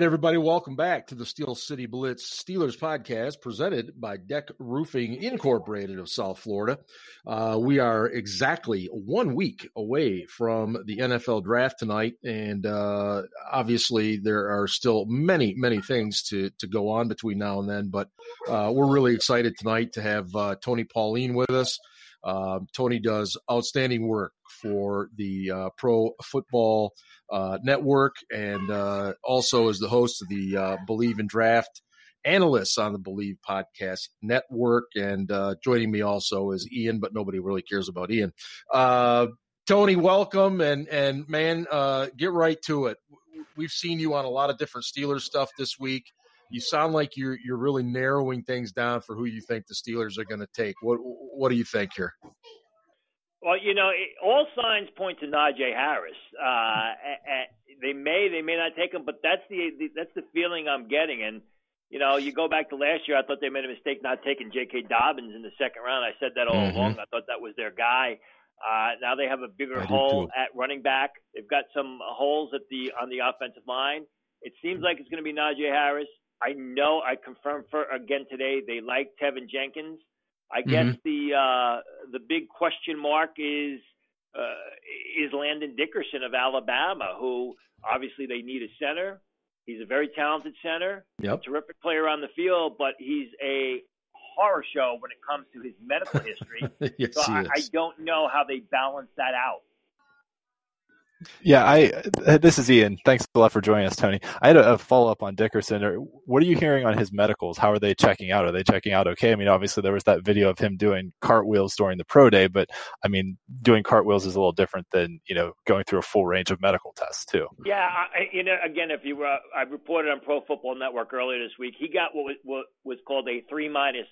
right, everybody, welcome back to the Steel City Blitz Steelers podcast presented by Deck Roofing Incorporated of South Florida. Uh, we are exactly one week away from the NFL draft tonight, and uh, obviously there are still many, many things to, to go on between now and then, but uh, we're really excited tonight to have uh, Tony Pauline with us. Um, Tony does outstanding work for the uh, Pro Football uh, Network and uh, also is the host of the uh, Bleav in Draft analysts on the Bleav Podcast Network. And uh, joining me also is Ian, but nobody really cares about Ian. Uh, Tony, welcome. And, and man, get right to it. We've seen you on a lot of different Steelers stuff this week you sound like you're you're really narrowing things down for who you think the Steelers are going to take. What what do you think here? Well, you know, it, all signs point to Najee Harris. Uh, they may, they may not take him, but that's the, the that's the feeling I'm getting. And you know, you go back to last year, I thought they made a mistake not taking J.K. Dobbins in the second round. I said that all mm-hmm. along. I thought that was their guy. Uh, now they have a bigger hole at running back. They've got some holes at the on the offensive line. It seems like it's going to be Najee Harris. I know I confirmed for again today they like Teven Jenkins. I mm-hmm. guess the uh, the big question mark is uh, is Landon Dickerson of Alabama, who obviously they need a center. He's a very talented center, yep. terrific player on the field, but he's a horror show when it comes to his medical history. yes, so I, I don't know how they balance that out. Yeah, I. Uh, this is Ian. Thanks a lot for joining us, Tony. I had a, a follow up on Dickerson. What are you hearing on his medicals? How are they checking out? Are they checking out okay? I mean, obviously there was that video of him doing cartwheels during the pro day, but I mean, doing cartwheels is a little different than you know going through a full range of medical tests too. Yeah, I, you know, again, if you uh, I reported on Pro Football Network earlier this week, he got what was, what was called a three minus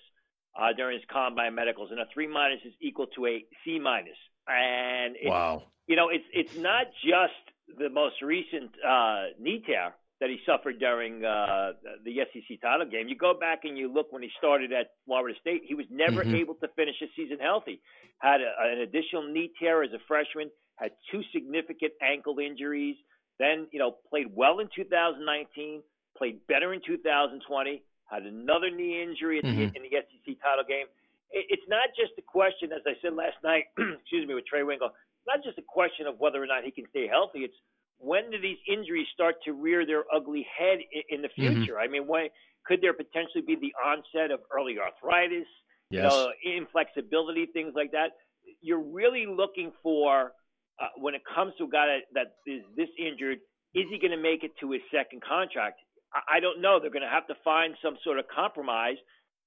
uh, during his combine medicals, and a three minus is equal to a C minus. And wow you know, it's it's not just the most recent uh, knee tear that he suffered during uh, the SEC title game. You go back and you look when he started at Florida State, he was never mm-hmm. able to finish a season healthy. Had a, an additional knee tear as a freshman, had two significant ankle injuries. Then, you know, played well in 2019, played better in 2020, had another knee injury mm-hmm. the, in the SEC title game. It, it's not just a question, as I said last night, excuse me, with Trey It's not just a question of whether or not he can stay healthy. It's when do these injuries start to rear their ugly head in, in the mm-hmm. future? Mm-hmm. I mean, when could there potentially be the onset of early arthritis, yes. you know, inflexibility, things like that? You're really looking for uh, when it comes to a guy that, that is this injured. Is he going to make it to his second contract? I, I don't know. They're going to have to find some sort of compromise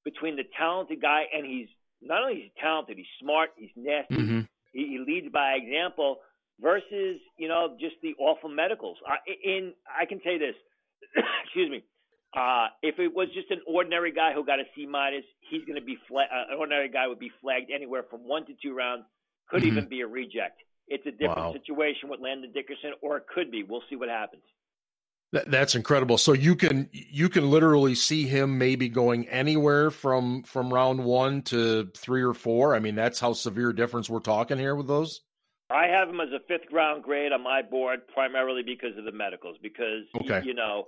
between the talented guy and he's not only he's talented, he's smart, he's nasty, mm-hmm. He, he leads by example versus you know just the awful medicals. I, in I can say this, excuse me. Uh, if it was just an ordinary guy who got a C minus, he's going to be fla- uh, an ordinary guy would be flagged anywhere from one to two rounds. Could mm-hmm. even be a reject. It's a different wow. situation with Landon Dickerson, or it could be. We'll see what happens. That's incredible. So you can you can literally see him maybe going anywhere from from round one to three or four. I mean, that's how severe difference we're talking here with those. I have him as a fifth round grade on my board, primarily because of the medicals. Because okay. you know,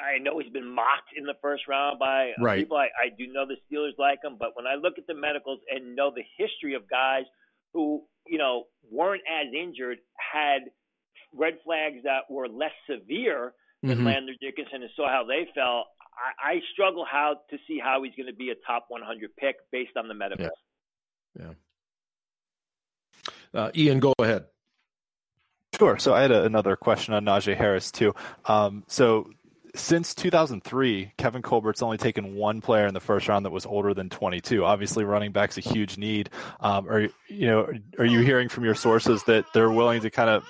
I know he's been mocked in the first round by right. people. I, I do know the Steelers like him, but when I look at the medicals and know the history of guys who you know weren't as injured, had red flags that were less severe than mm-hmm. Landon Dickerson, and saw how they fell. I, I struggle how to see how he's going to be a top 100 pick based on the medicals. Yeah. yeah. Uh, Ian, go ahead. Sure. So I had a, another question on Najee Harris too. Um, so since 2003, Kevin Colbert's only taken one player in the first round that was older than 22. Obviously, running back's a huge need. Um, are you know are you hearing from your sources that they're willing to kind of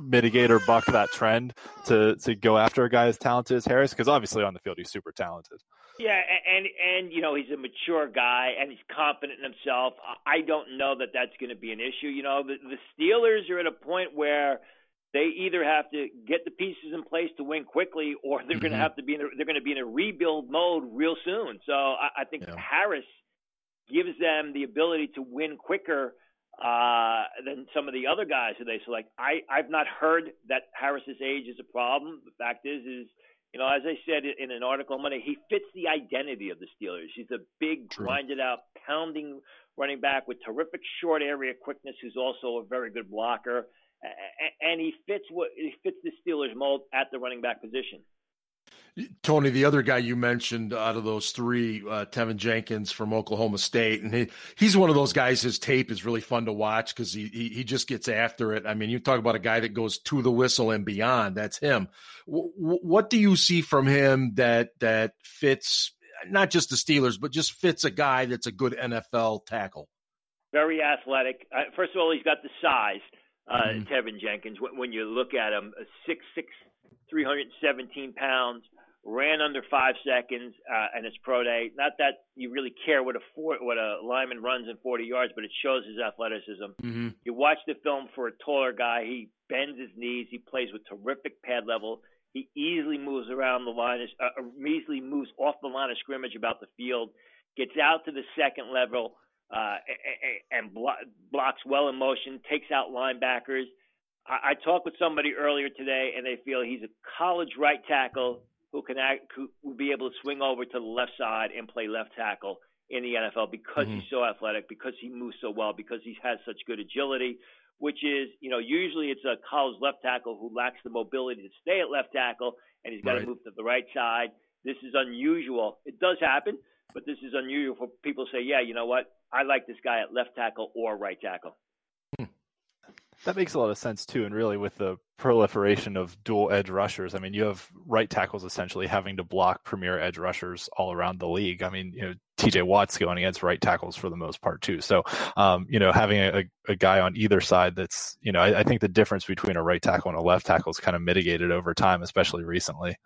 mitigate or buck that trend to to go after a guy as talented as Harris? Because obviously on the field he's super talented. Yeah, and and you know he's a mature guy and he's confident in himself. I don't know that that's going to be an issue. You know, the, the Steelers are at a point where they either have to get the pieces in place to win quickly, or they're mm-hmm. going to have to be in a, they're going to be in a rebuild mode real soon. So I, I think yeah. Harris gives them the ability to win quicker uh, than some of the other guys who they select. I I've not heard that Harris's age is a problem. The fact is is you know, as I said in an article on Monday, he fits the identity of the Steelers. He's a big, True. grinded out, pounding running back with terrific short area quickness, who's also a very good blocker, and he fits what he fits the Steelers mold at the running back position. Tony, the other guy you mentioned out of those three, uh, Teven Jenkins from Oklahoma State, and he, he's one of those guys. His tape is really fun to watch because he, he, he just gets after it. I mean, you talk about a guy that goes to the whistle and beyond. That's him. W- what do you see from him that that fits not just the Steelers, but just fits a guy that's a good NFL tackle? Very athletic. Uh, first of all, he's got the size. Uh, mm-hmm. Teven Jenkins. When, when you look at him, six six, three hundred seventeen pounds ran under five seconds uh, and his pro day. Not that you really care what a four, what a lineman runs in 40 yards, but it shows his athleticism. Mm-hmm. You watch the film for a taller guy. He bends his knees. He plays with terrific pad level. He easily moves around the line, uh, uh easily moves off the line of scrimmage about the field, gets out to the second level, uh, and blo- blocks well in motion, takes out linebackers. I, I talked with somebody earlier today, and they feel he's a college right tackle who can act, who will be able to swing over to the left side and play left tackle in the NFL because mm-hmm. he's so athletic, because he moves so well, because he has such good agility. Which is, you know, usually it's a college left tackle who lacks the mobility to stay at left tackle, and he's got right. to move to the right side. This is unusual. It does happen, but this is unusual for people to say, yeah, you know what? I like this guy at left tackle or right tackle. That makes a lot of sense too, and really with the proliferation of dual edge rushers, I mean, you have right tackles essentially having to block premier edge rushers all around the league. I mean, you know, TJ Watt's going against right tackles for the most part too. So, um, you know, having a, a, guy on either side that's, you know, I, I, think the difference between a right tackle and a left tackle is kind of mitigated over time, especially recently.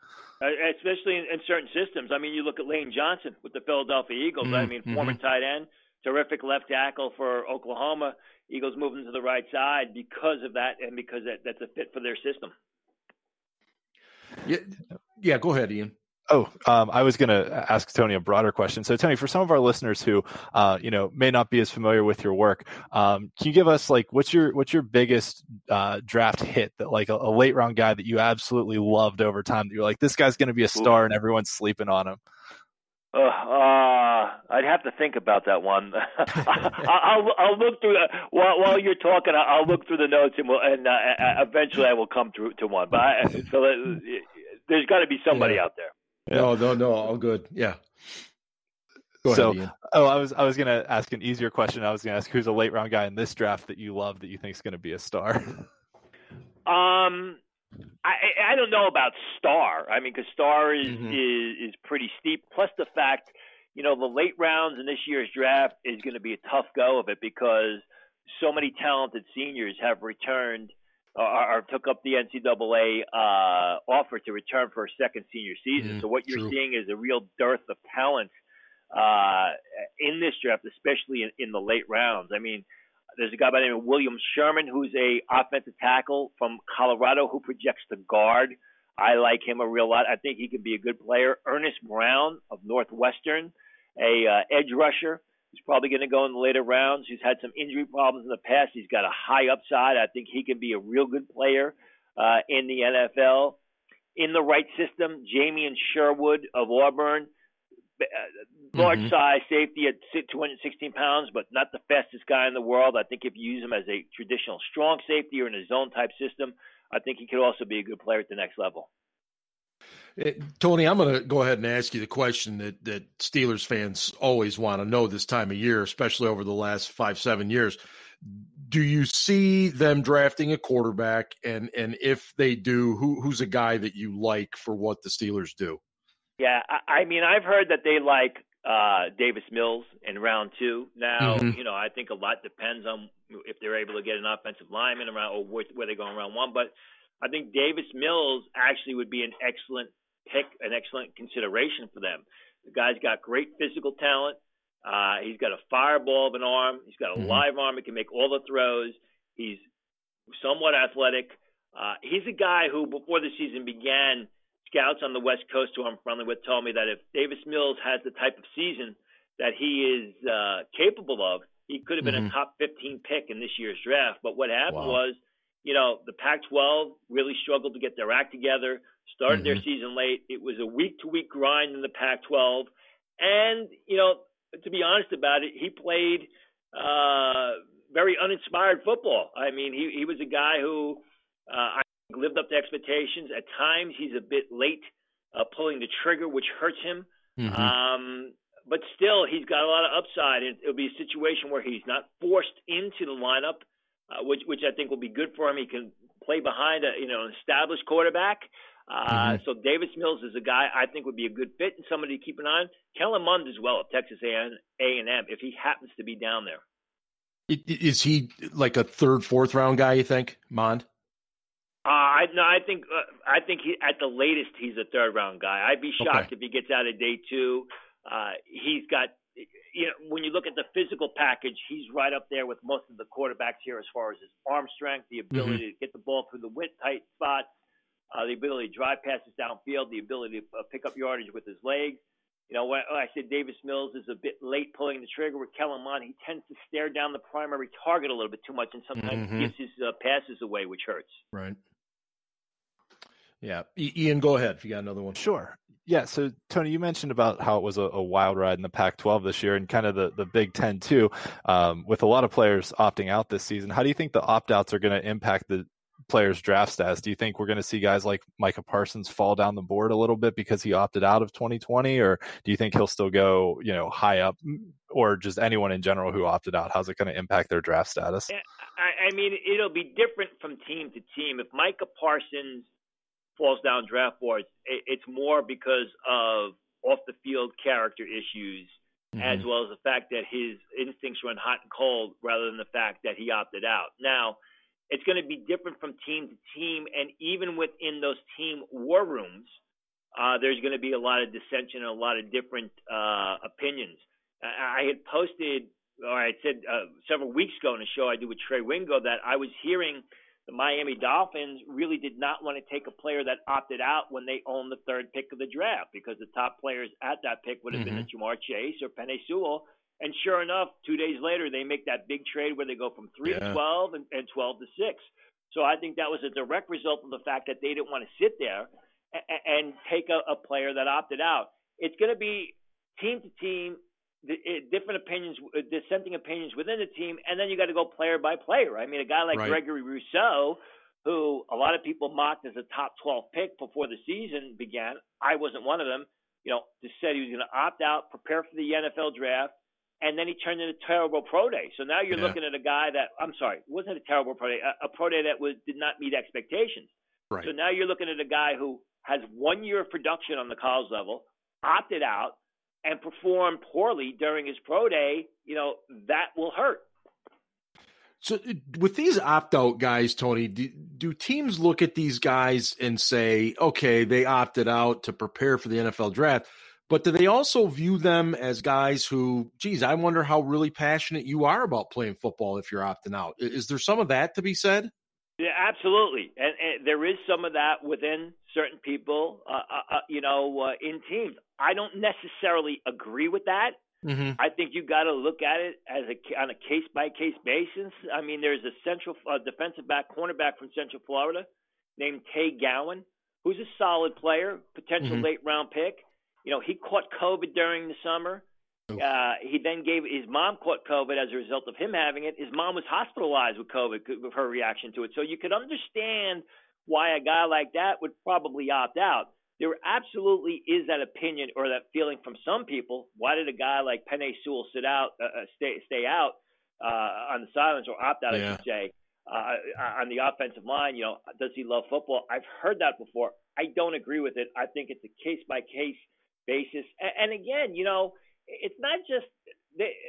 Uh, especially in, in, certain systems. I mean, you look at Lane Johnson with the Philadelphia Eagles. Mm-hmm. I mean, former mm-hmm. tight end, terrific left tackle for Oklahoma Eagles moving to the right side because of that and because that, that's a fit for their system. Yeah, yeah. Go ahead, Ian. Oh, um, I was going to ask Tony a broader question. So, Tony, for some of our listeners who, uh, you know, may not be as familiar with your work, um, can you give us like what's your what's your biggest uh, draft hit that like a, a, late round guy that you absolutely loved over time that you're like this guy's going to be a star Ooh. and everyone's sleeping on him? Uh, uh, I'd have to think about that one. I'll I'll look through the, while while you're talking. I'll look through the notes and we'll, and uh, uh eventually I will come through to one. But I, so uh, there's got to be somebody yeah. out there. Yeah. No, no, no. All good. Yeah. Go so, ahead, oh, I was I was gonna ask an easier question. I was gonna ask who's a late round guy in this draft that you love that you think is gonna be a star. Um, I, I don't know about Star. I mean, because Star is, mm-hmm. is is pretty steep. Plus the fact, you know, the late rounds in this year's draft is going to be a tough go of it because so many talented seniors have returned or, or took up the NCAA uh, offer to return for a second senior season. Mm-hmm. So what you're True. seeing is a real dearth of talent uh, in this draft, especially in, in the late rounds. I mean there's a guy by the name of William Sherman who's a offensive tackle from Colorado who projects to guard. I like him a real lot. I think he can be a good player. Earnest Brown of Northwestern, a uh, edge rusher. He's probably going to go in the later rounds. He's had some injury problems in the past. He's got a high upside. I think he can be a real good player uh, in the NFL. In the right system, Jamien Sherwood of Auburn uh, large mm-hmm. size safety at 216 pounds, but not the fastest guy in the world. I think if you use him as a traditional strong safety or in a zone type system, I think he could also be a good player at the next level. Eh, Tony, I'm going to go ahead and ask you the question that, that Steelers fans always want to know this time of year, especially over the last five, seven years. Do you see them drafting a quarterback? And, and if they do, who, who's a guy that you like for what the Steelers do? Yeah, I, I mean, I've heard that they like uh, Davis Mills in round two. Now, mm-hmm. you know, I think a lot depends on if they're able to get an offensive lineman around or where, where they go in round one. But I think Davis Mills actually would be an excellent pick, an excellent consideration for them. The guy's got great physical talent. Uh, he's got a fireball of an arm. He's got a mm-hmm. live arm. He can make all the throws. He's somewhat athletic. Uh, he's a guy who, before the season began, scouts on the West Coast who I'm friendly with told me that if Davis Mills has the type of season that he is uh, capable of, he could have been mm-hmm. a top 15 pick in this year's draft. But what happened wow. was you know, the Pac-12 really struggled to get their act together. Started mm-hmm. their season late. It was a week-to-week grind in the Pac-12, and you know, to be honest about it, he played uh, very uninspired football. I mean, he he was a guy who uh, I lived up to expectations. At times, he's a bit late uh, pulling the trigger, which hurts him. Mm-hmm. Um, but still, he's got a lot of upside. It, will be a situation where he's not forced into the lineup, uh, which which I think will be good for him. He can play behind a you know an established quarterback. Uh, mm-hmm. So Davis Mills is a guy I think would be a good fit and somebody to keep an eye on. Kellen Mond as well of Texas A and M if he happens to be down there. Is he like a third, fourth round guy? You think Mond? Uh, I no, I think uh, I think he at the latest he's a third round guy. I'd be shocked okay. if he gets out of day two. Uh, he's got you know when you look at the physical package, he's right up there with most of the quarterbacks here as far as his arm strength, the ability mm-hmm. to get the ball through the width tight spots, uh, the ability to drive passes downfield, the ability to uh, pick up yardage with his legs. You know, when I said Davis Mills is a bit late pulling the trigger with Kellen Mond, he tends to stare down the primary target a little bit too much and sometimes mm-hmm. gives his uh, passes away, which hurts. Right. Yeah. Ian, go ahead if you got another one. Sure. Yeah. So, Tony, you mentioned about how it was a, a wild ride in the Pac 12 this year and kind of the, the Big Ten, too, um, with a lot of players opting out this season. How do you think the opt outs are going to impact the, players' draft status. Do you think we're going to see guys like Micah Parsons fall down the board a little bit because he opted out of 2020, or do you think he'll still go, you know, high up, or just anyone in general who opted out? How's it going to impact their draft status? I, I mean, it'll be different from team to team. If Micah Parsons falls down draft boards, it's more because of off the field character issues. Mm-hmm. As well as the fact that his instincts run hot and cold rather than the fact that he opted out. Now, it's going to be different from team to team, and even within those team war rooms, uh, there's going to be a lot of dissension and a lot of different uh, opinions. I, I had posted, or I had said uh, several weeks ago in a show I do with Trey Wingo that I was hearing the Miami Dolphins really did not want to take a player that opted out when they owned the third pick of the draft because the top players at that pick would have mm-hmm. been a Ja'Marr Chase or Penei Sewell and sure enough, two days later, they make that big trade where they go from three yeah. to twelve and, and twelve to six. So I think that was a direct result of the fact that they didn't want to sit there and, and take a, a player that opted out. It's going to be team to team, different opinions, uh, dissenting opinions within the team, and then you got to go player by player. I mean, a guy like right. Gregory Rousseau, who a lot of people mocked as a top 12 pick before the season began, I wasn't one of them. You know, just said he was going to opt out, prepare for the NFL draft, and then he turned into a terrible pro day. So now you're yeah. looking at a guy that I'm sorry, wasn't a terrible pro day, a, a pro day that was did not meet expectations. Right. So now you're looking at a guy who has one year of production on the college level, opted out, and performed poorly during his pro day. You know that will hurt. So with these opt out guys, Tony, do, do, teams look at these guys and say, okay, they opted out to prepare for the NFL draft? But do they also view them as guys who, geez, I wonder how really passionate you are about playing football if you're opting out? Is there some of that to be said? Yeah, absolutely, and, and there is some of that within certain people, uh, uh, uh you know, uh, in teams. I don't necessarily agree with that. Mm-hmm. I think you got to look at it as a on a case by case basis. I mean, there's a central uh, defensive back, cornerback from Central Florida, named Tay Gowan, who's a solid player, potential mm-hmm. late round pick. You know, he caught COVID during the summer. Uh, he then gave his mom caught COVID as a result of him having it. His mom was hospitalized with COVID with her reaction to it. So you could understand why a guy like that would probably opt out. There absolutely is that opinion or that feeling from some people. Why did a guy like Penei Sewell sit out, uh, uh stay stay out uh, on the sidelines or opt out? Yeah. I should say uh, on the offensive line. You know, does he love football? I've heard that before. I don't agree with it. I think it's a case by case basis. And, and again, you know, it's not just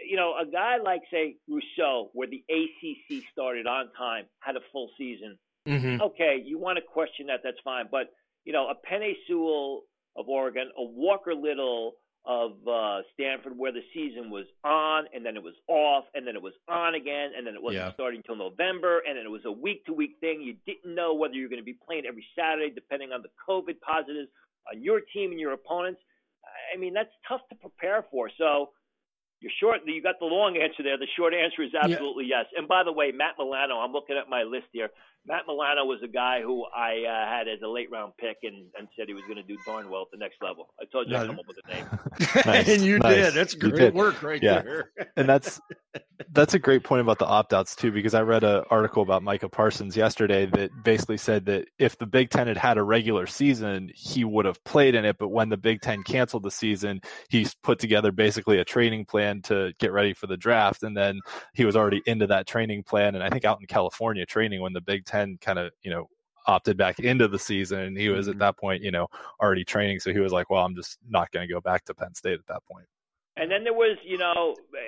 you know a guy like say Rousseau, where the ACC started on time, had a full season. Mm-hmm. Okay, you want to question that? That's fine. But you know, a Penei Sewell of Oregon, a Walker Little of uh, Stanford, where the season was on and then it was off and then it was on again and then it wasn't yeah. starting until November and then it was a week to week thing. You didn't know whether you're going to be playing every Saturday, depending on the COVID positives on your team and your opponents. I mean, that's tough to prepare for. So you're short. You got the long answer there. The short answer is absolutely yeah. yes. And by the way, Matt Milano, I'm looking at my list here. Matt Milano was a guy who I uh, had as a late round pick and, and said he was going to do darn well at the next level. I told you I'd come up with a name. nice, and you nice. did. That's great work right yeah. there. and that's that's a great point about the opt outs too, because I read an article about Micah Parsons yesterday that basically said that if the Big Ten had had a regular season, he would have played in it. But when the Big Ten canceled the season, he put together basically a training plan to get ready for the draft, and then he was already into that training plan. And I think out in California training when the Big Ten kind of you know opted back into the season and he was mm-hmm. at that point you know already training so he was like well i'm just not going to go back to penn state at that point. and then there was you know eh,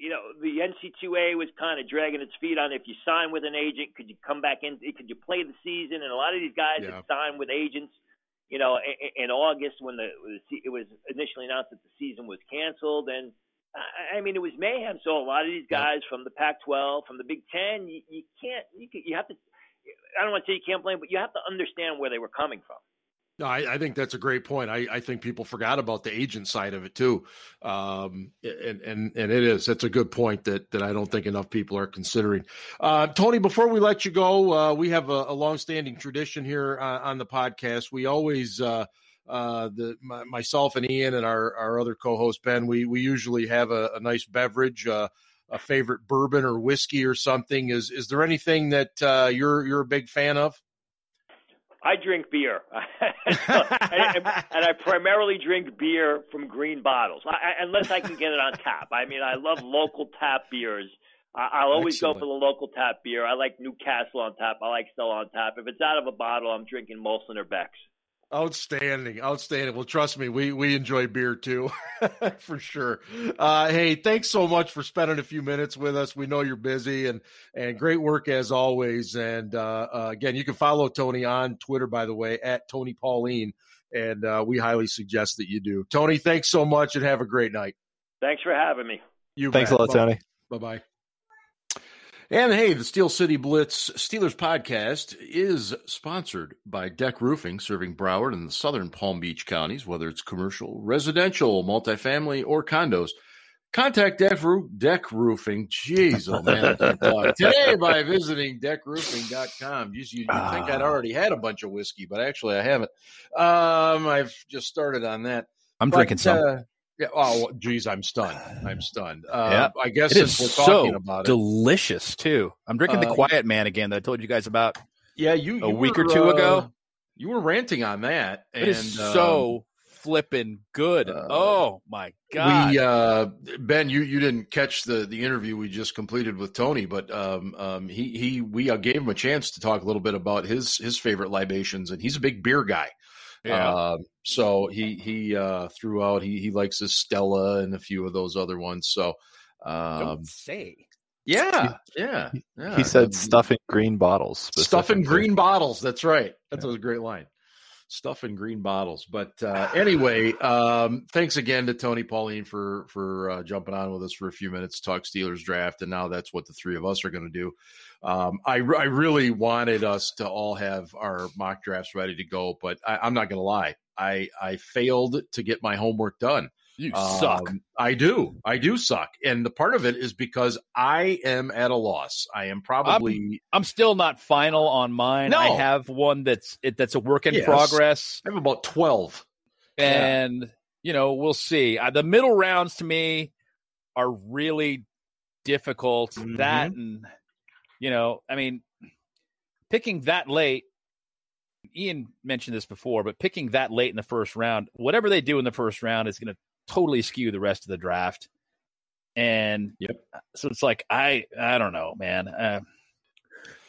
you know the NCAA was kind of dragging its feet on if you sign with an agent could you come back in could you play the season and a lot of these guys yeah. had signed with agents you know in, in august when the it was initially announced that the season was canceled and I mean, it was mayhem. So a lot of these guys from the Pac-12, from the Big Ten, you, you can't, you, you have to I don't want to say you can't blame, but you have to understand where they were coming from. No, I, I, think that's a great point. I, I, think people forgot about the agent side of it too, um, and and and it is. That's a good point that that I don't think enough people are considering. Uh, Tony, before we let you go, uh, we have a, a long-standing tradition here uh, on the podcast. We always. Uh, uh, the my, myself and Ian and our, our other co-host Ben, we we usually have a, a nice beverage, uh, a favorite bourbon or whiskey or something. Is is there anything that uh, you're you're a big fan of? I drink beer, and, and, I primarily drink beer from green bottles, I, unless I can get it on tap. I mean, I love local tap beers. I, will always Excellent. go for the local tap beer. I like Newcastle on tap. I like Stella on tap. If it's out of a bottle, I'm drinking Molson or Beck's. Outstanding, outstanding. Well, trust me, we we enjoy beer too, for sure. Uh, hey, thanks so much for spending a few minutes with us. We know you're busy, and and great work as always. And uh, uh, again, you can follow Tony on Twitter, by the way, at Tony Pauline, and uh, we highly suggest that you do. Tony, thanks so much, and have a great night. Thanks for having me. You thanks bet. a lot, Tony. Bye bye. And hey, the Steel City Blitz Steelers podcast is sponsored by Deck Roofing, serving Broward and the southern Palm Beach counties, whether it's commercial, residential, multifamily, or condos. Contact Deck, Roo- Deck Roofing. Jeez, oh man, today by visiting deckroofing.com. You, you, you think I'd ah. already had a bunch of whiskey, but actually I haven't. Um, I've just started on that. I'm but, drinking some. Uh, yeah. Oh, geez, I'm stunned. I'm stunned. Uh, yeah. I guess it since we're talking so about it, delicious too. I'm drinking uh, the Quiet Man again that I told you guys about. Yeah, you, you a were, week or two ago. Uh, you were ranting on that. It and, is so um, flipping good. Uh, oh my god. We uh, Ben, you you didn't catch the the interview we just completed with Tony, but um, um he he we uh, gave him a chance to talk a little bit about his his favorite libations, and he's a big beer guy. Yeah. Uh, so he he uh, threw out he he likes his Stella and a few of those other ones. So um, don't say. Yeah, yeah, yeah. He said stuff in green bottles. Stuff in green bottles. That's right. That's yeah. a great line. Stuff in green bottles. But uh, anyway, um, thanks again to Tony Pauline for for uh, jumping on with us for a few minutes to talk Steelers draft, and now that's what the three of us are going to do. Um, I, I really wanted us to all have our mock drafts ready to go, but I, am not going to lie. I, I failed to get my homework done. You suck. Um, I do. I do suck. And the part of it is because I am at a loss. I am probably. I'm, I'm still not final on mine. No. I have one that's it, that's a work in yes. progress. I have about twelve. And yeah. you know, we'll see. Uh, the middle rounds to me are really difficult. Mm-hmm. That and you know, I mean, picking that late, Ian mentioned this before, but picking that late in the first round, whatever they do in the first round is going to totally skew the rest of the draft. And yep. so it's like I I don't know, man. Uh,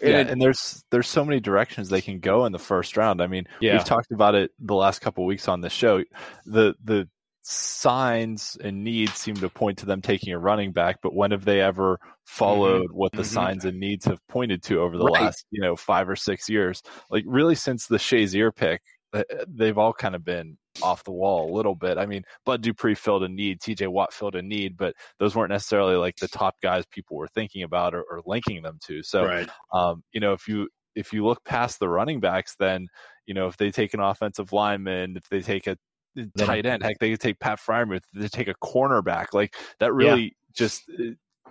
yeah, and there's there's so many directions they can go in the first round. I mean, yeah. we've talked about it the last couple weeks on the show. The the signs and needs seem to point to them taking a running back, but when have they ever followed mm-hmm. what the mm-hmm. signs and needs have pointed to over the right. last, you know, five or six years? Like really since the Shazier pick, Uh, uh, they've all kind of been off the wall a little bit. I mean, Bud Dupree filled a need, TJ Watt filled a need, but those weren't necessarily like the top guys people were thinking about or, or linking them to. So, right. um, you know, if you if you look past the running backs, then you know if they take an offensive lineman, if they take a uh, tight end. Heck, they could take Pat Freiermuth. They take a cornerback. Like that really yeah. just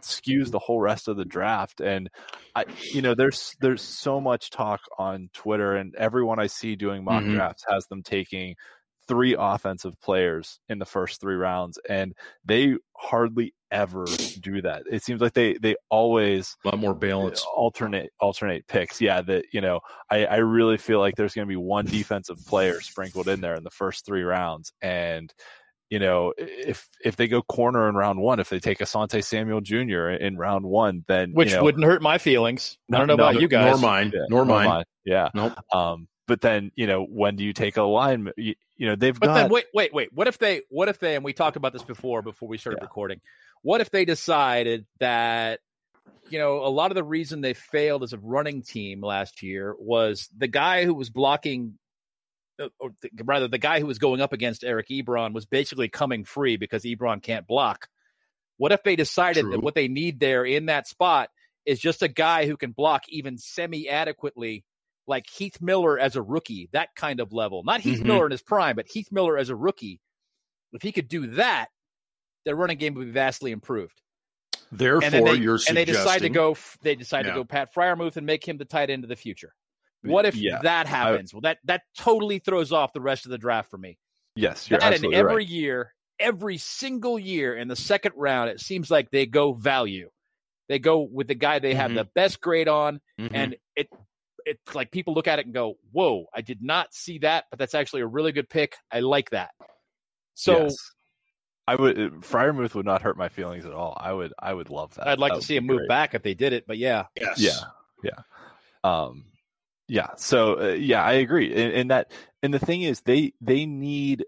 skews the whole rest of the draft. And I, you know, there's there's so much talk on Twitter, and everyone I see doing mock mm-hmm. drafts has them taking three offensive players in the first three rounds, and they hardly ever do that. It seems like they they always a lot more balance alternate alternate picks. Yeah, that you know, I, I really feel like there's going to be one defensive player sprinkled in there in the first three rounds, and you know, if if they go corner in round one, if they take Asante Samuel Jr. in round one, then which you know, wouldn't hurt my feelings. I don't know no, about you guys, nor mine, yeah, nor, nor mine. Yeah, nope. Um, but then you know, when do you take a line? You, you know, they've but got. Then wait, wait, wait. What if they? What if they? And we talked about this before before we started yeah. recording. What if they decided that you know, a lot of the reason they failed as a running team last year was the guy who was blocking or th- rather the guy who was going up against Eric Ebron was basically coming free because Ebron can't block. What if they decided True. that what they need there in that spot is just a guy who can block even semi adequately, like Heath Miller as a rookie, that kind of level. Not Heath mm-hmm. Miller in his prime, but Heath Miller as a rookie. If he could do that, their running game would be vastly improved. Therefore, and they, you're and they decide to go. They decide yeah. to go Pat Freiermuth and make him the tight end of the future. What if yeah, that happens? I, well, that that totally throws off the rest of the draft for me. Yes, you're that absolutely and every right. year, every single year in the second round, it seems like they go value. They go with the guy they have mm-hmm. the best grade on, mm-hmm. and it it's like people look at it and go, "Whoa, I did not see that," but that's actually a really good pick. I like that. So. Yes. I would uh, Freiermuth would not hurt my feelings at all. I would I would love that. I'd like that to see him move back if they did it, but yeah. Yes. Yeah. Yeah. Um yeah. So uh, yeah, I agree. And, and that and the thing is, they they need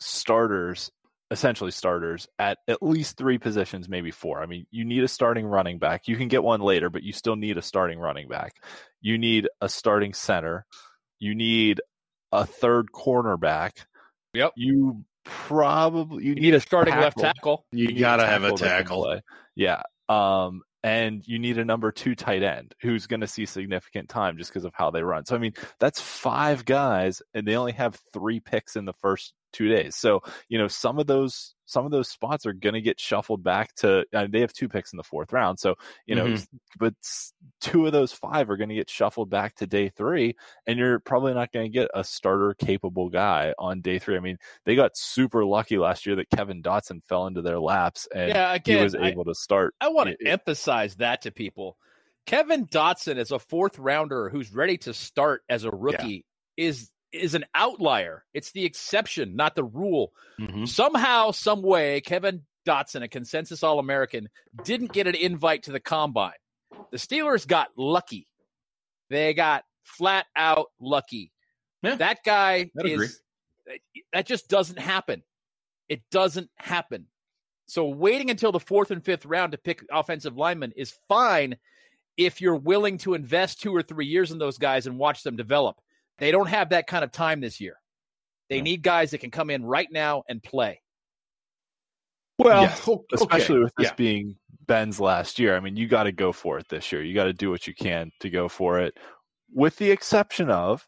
starters, essentially starters at at least three positions, maybe four. I mean, you need a starting running back. You can get one later, but you still need a starting running back. You need a starting center. You need a third cornerback. Yep. You probably you, you need, a starting tackle. left tackle. You, you gotta have a tackle. Yeah. Um, and you need a number two tight end who's going to see significant time just because of how they run. So, I mean, that's five guys, and they only have three picks in the first two days. So, you know, some of those some of those spots are going to get shuffled back to. Uh, they have two picks in the fourth round, so you know, mm-hmm. but two of those five are going to get shuffled back to day three, and you're probably not going to get a starter capable guy on day three. I mean, they got super lucky last year that Kevin Dotson fell into their laps and yeah, again, he was able I, to start. I want to emphasize that to people. Kevin Dotson is a fourth rounder who's ready to start as a rookie yeah. is is an outlier. It's the exception, not the rule. Mm-hmm. Somehow, some way, Kevin Dotson, a consensus All American, didn't get an invite to the combine. The Steelers got lucky. They got flat out lucky. Yeah, that guy is that just doesn't happen. It doesn't happen. So waiting until the fourth and fifth round to pick offensive linemen is fine if you're willing to invest two or three years in those guys and watch them develop. They don't have that kind of time this year. They need guys that can come in right now and play. Well, yes. okay. especially with this yeah. being Ben's last year. I mean, you got to go for it this year. You got to do what you can to go for it, with the exception of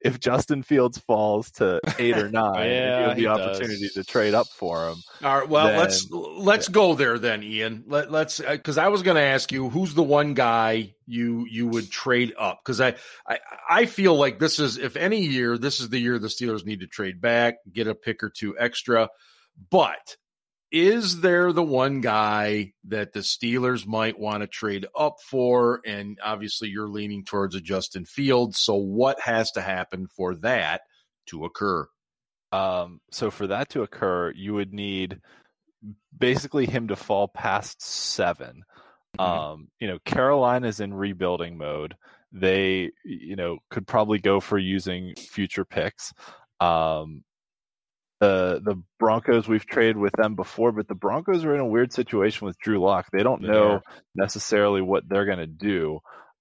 if Justin Fields falls to eight or nine, yeah, you have the opportunity does. to trade up for him. All right. Well, then, let's let's yeah. go there then, Ian. Let, let's because uh, I was going to ask you who's the one guy you you would trade up because I, I I feel like this is if any year this is the year the Steelers need to trade back, get a pick or two extra, but is there the one guy that the Steelers might want to trade up for? And obviously, you're leaning towards a Justin Fields. So, what has to happen for that to occur? Um, so, for that to occur, you would need basically him to fall past 7 mm-hmm. Um, you know, Carolina's in rebuilding mode. They, you know, could probably go for using future picks. Um, the the Broncos we've traded with them before, but the Broncos are in a weird situation with Drew Lock. They don't know necessarily what they're going to do.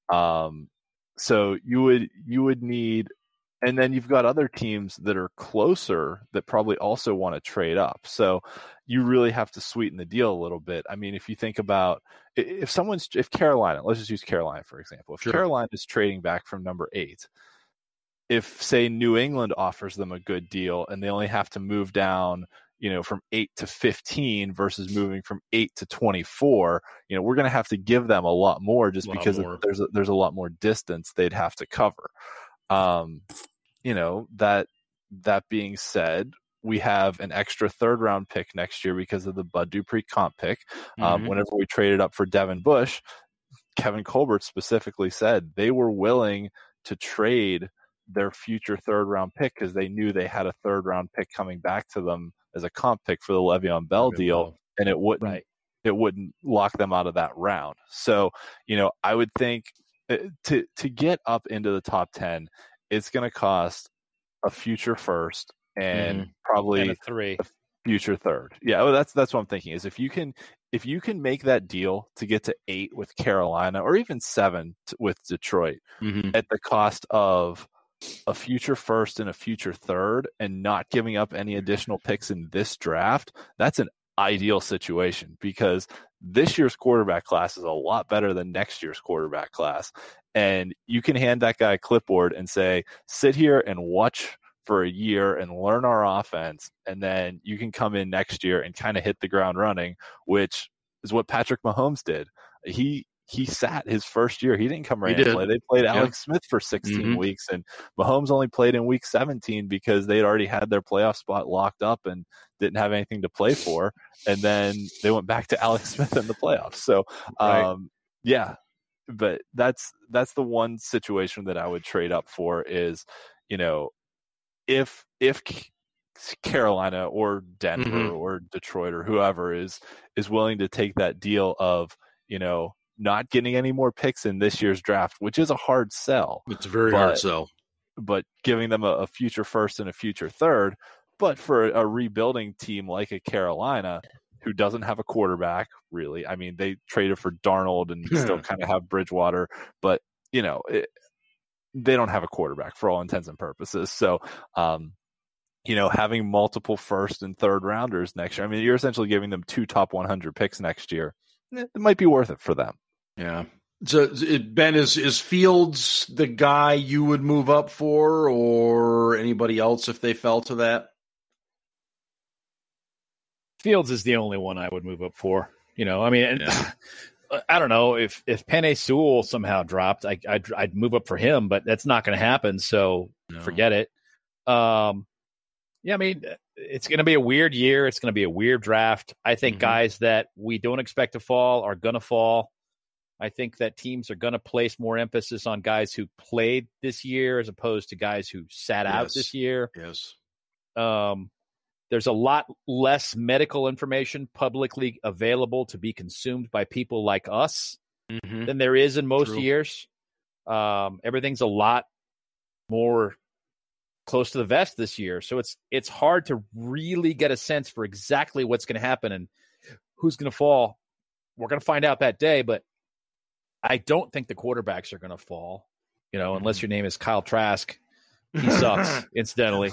Um, so you would you would need, and then you've got other teams that are closer that probably also want to trade up. So you really have to sweeten the deal a little bit. I mean, if you think about if someone's if Carolina, let's just use Carolina for example. If sure. Carolina is trading back from number eight, if say New England offers them a good deal and they only have to move down, you know, from eight to 15 versus moving from eight to 24, you know, we're going to have to give them a lot more just lot because more. there's a, there's a lot more distance they'd have to cover. Um, you know, that, that being said, we have an extra third round pick next year because of the Bud Dupree comp pick. Um, mm-hmm. Whenever we traded up for Devin Bush, Kevin Colbert specifically said they were willing to trade their future third round pick because they knew they had a third round pick coming back to them as a comp pick for the Le'Veon Bell Le'Veon deal, Bell. and it wouldn't right. it wouldn't lock them out of that round. So you know, I would think uh, to to get up into the top ten, it's going to cost a future first and mm. probably and a three a future third. Yeah, well, that's that's what I'm thinking. Is if you can if you can make that deal to get to eight with Carolina or even seven with Detroit mm-hmm. at the cost of a future first and a future third and not giving up any additional picks in this draft, that's an ideal situation because this year's quarterback class is a lot better than next year's quarterback class. And you can hand that guy a clipboard and say, sit here and watch for a year and learn our offense. And then you can come in next year and kind of hit the ground running, which is what Patrick Mahomes did. He he sat his first year. He didn't come right and play. They played Alex Smith for 16 mm-hmm. weeks, and Mahomes only played in week 17 because they'd already had their playoff spot locked up and didn't have anything to play for. And then they went back to Alex Smith in the playoffs. So, right. um, yeah, but that's that's the one situation that I would trade up for is, you know, if if Carolina or Denver mm-hmm. or Detroit or whoever is is willing to take that deal of you know not getting any more picks in this year's draft, which is a hard sell. It's a very but, hard sell. But giving them a, a, future first and a future third. But for a, a rebuilding team like a Carolina, who doesn't have a quarterback, really, I mean, they traded for Darnold and still kind of have Bridgewater, but you know, it, they don't have a quarterback for all intents and purposes. So, um, you know, having multiple first and third rounders next year, I mean, you're essentially giving them two top 100 picks next year. It might be worth it for them. Yeah. So Ben is is Fields the guy you would move up for, or anybody else if they fell to that? Fields is the only one I would move up for. You know, I mean, yeah. I don't know if if Penei Sewell somehow dropped, I, I'd, I'd move up for him, but that's not going to happen. So no. forget it. Um, yeah, I mean, it's going to be a weird year. It's going to be a weird draft. I think mm-hmm. guys that we don't expect to fall are going to fall. I think that teams are going to place more emphasis on guys who played this year as opposed to guys who sat yes. out this year. Yes. Um, there's a lot less medical information publicly available to be consumed by people like us mm-hmm. than there is in most True. years. Um, everything's a lot more close to the vest this year, so it's it's hard to really get a sense for exactly what's going to happen and who's going to fall. We're going to find out that day, but I don't think the quarterbacks are going to fall. You know, unless mm. your name is Kyle Trask, he sucks. incidentally,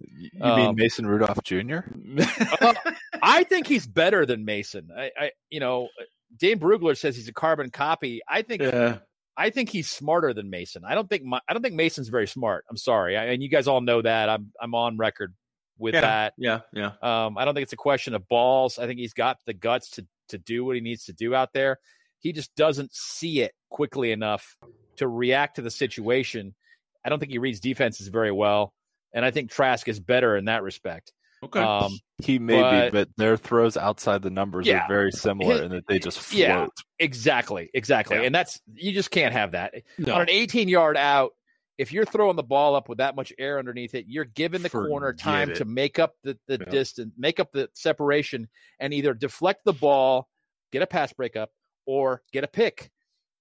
you um, mean Mason Rudolph Jr.? uh, I think he's better than Mason. I, I, you know, Dane Brugler says he's a carbon copy. I think, yeah. I think he's smarter than Mason. I don't think, my, I don't think Mason's very smart. I'm sorry, I, and you guys all know that. I'm, I'm on record with yeah, that. Yeah, yeah. Um, I don't think it's a question of balls. I think he's got the guts to to do what he needs to do out there. He just doesn't see it quickly enough to react to the situation. I don't think he reads defenses very well, and I think Trask is better in that respect. Okay, um, he may but, be, but their throws outside the numbers yeah, are very similar in that they just float. Yeah, exactly, exactly, yeah. and that's you just can't have that no. on an 18 yard out. If you're throwing the ball up with that much air underneath it, you're giving the Forget corner time it. to make up the, the yeah. distance, make up the separation, and either deflect the ball, get a pass breakup, or get a pick.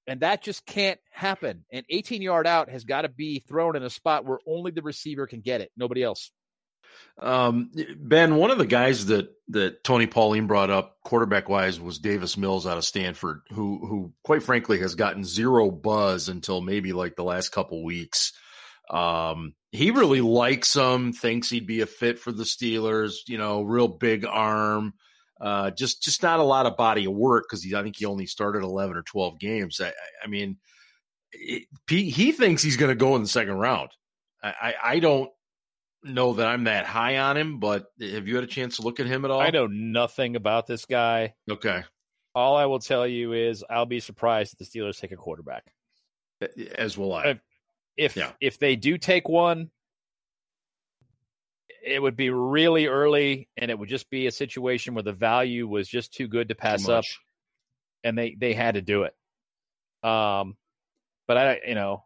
And that just can't happen. An 18 yard out has got to be thrown in a spot where only the receiver can get it, nobody else. Um, ben, one of the guys that that Tony Pauline brought up quarterback wise was Davis Mills out of Stanford, who who quite frankly has gotten zero buzz until maybe like the last couple weeks. Um, he really likes him, thinks he'd be a fit for the Steelers. You know, real big arm. Uh, just just not a lot of body of work because I think he only started eleven or twelve games. I, I mean, it, he thinks he's going to go in the second round. I, I, I don't know that I'm that high on him, but have you had a chance to look at him at all? I know nothing about this guy. Okay. All I will tell you is I'll be surprised if the Steelers take a quarterback. As will I. If if, yeah. if they do take one, it would be really early, and it would just be a situation where the value was just too good to pass up, and they they had to do it. Um, but I, you know,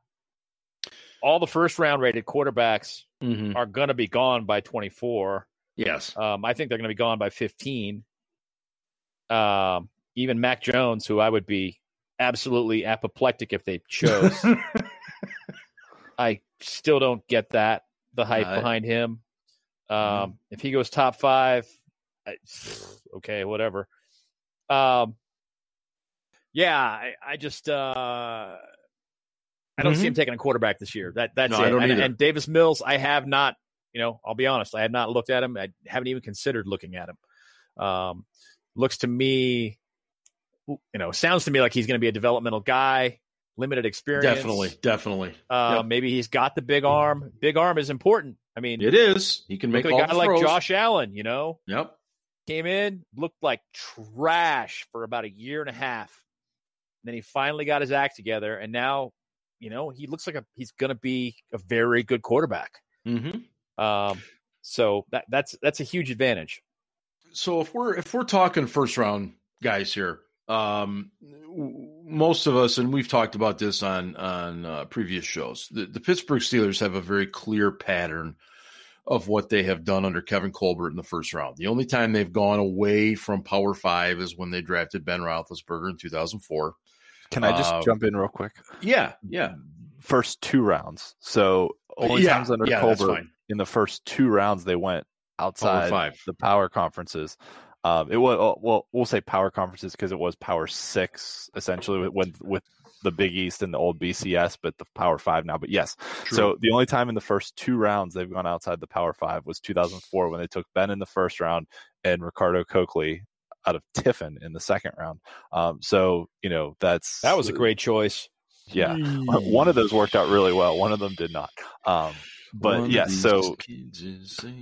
all the first round rated quarterbacks mm-hmm. are going to be gone by 24. Yes. Um, I think they're going to be gone by 15. Um, even Mac Jones, who I would be absolutely apoplectic if they chose. I still don't get that the hype uh, behind him. Um, mm-hmm. If he goes top five, I, okay, whatever. Um, yeah, I, I just uh, I don't mm-hmm. see him taking a quarterback this year. That that's no, it. And, and, Davis Mills, I have not. You know, I'll be honest. I have not looked at him. I haven't even considered looking at him. Um, looks to me, you know, sounds to me like he's going to be a developmental guy, limited experience. Definitely, definitely. Uh, yep. Maybe he's got the big arm. Big arm is important. I mean, it is. He can make a guy like Josh Allen. You know. Yep. Came in, looked like trash for about a year and a half. Then he finally got his act together, and now you know, he looks like a he's going to be a very good quarterback. Mm-hmm. Um, so that that's that's a huge advantage. So if we're if we're talking first round guys here, um, most of us, and we've talked about this on on uh, previous shows, the, the Pittsburgh Steelers have a very clear pattern of what they have done under Kevin Colbert in the first round. The only time they've gone away from Power Five is when they drafted Ben Roethlisberger in 2004. Can I just um, jump in real quick? Yeah, yeah. First two rounds. So only yeah, times under yeah, Colbert in the first two rounds they went outside the power conferences. Um, it was uh, well, we'll say power conferences because it was Power Six essentially with with the Big East and the old BCS, but the Power Five now. But yes, True. so the only time in the first two rounds they've gone outside the Power Five was 2004 when they took Ben in the first round and Ricardo Colclough out of Tiffin in the second round. Um, so you know that's that was a great choice. Yeah, one of those worked out really well. One of them did not. Um, but yes, yeah, so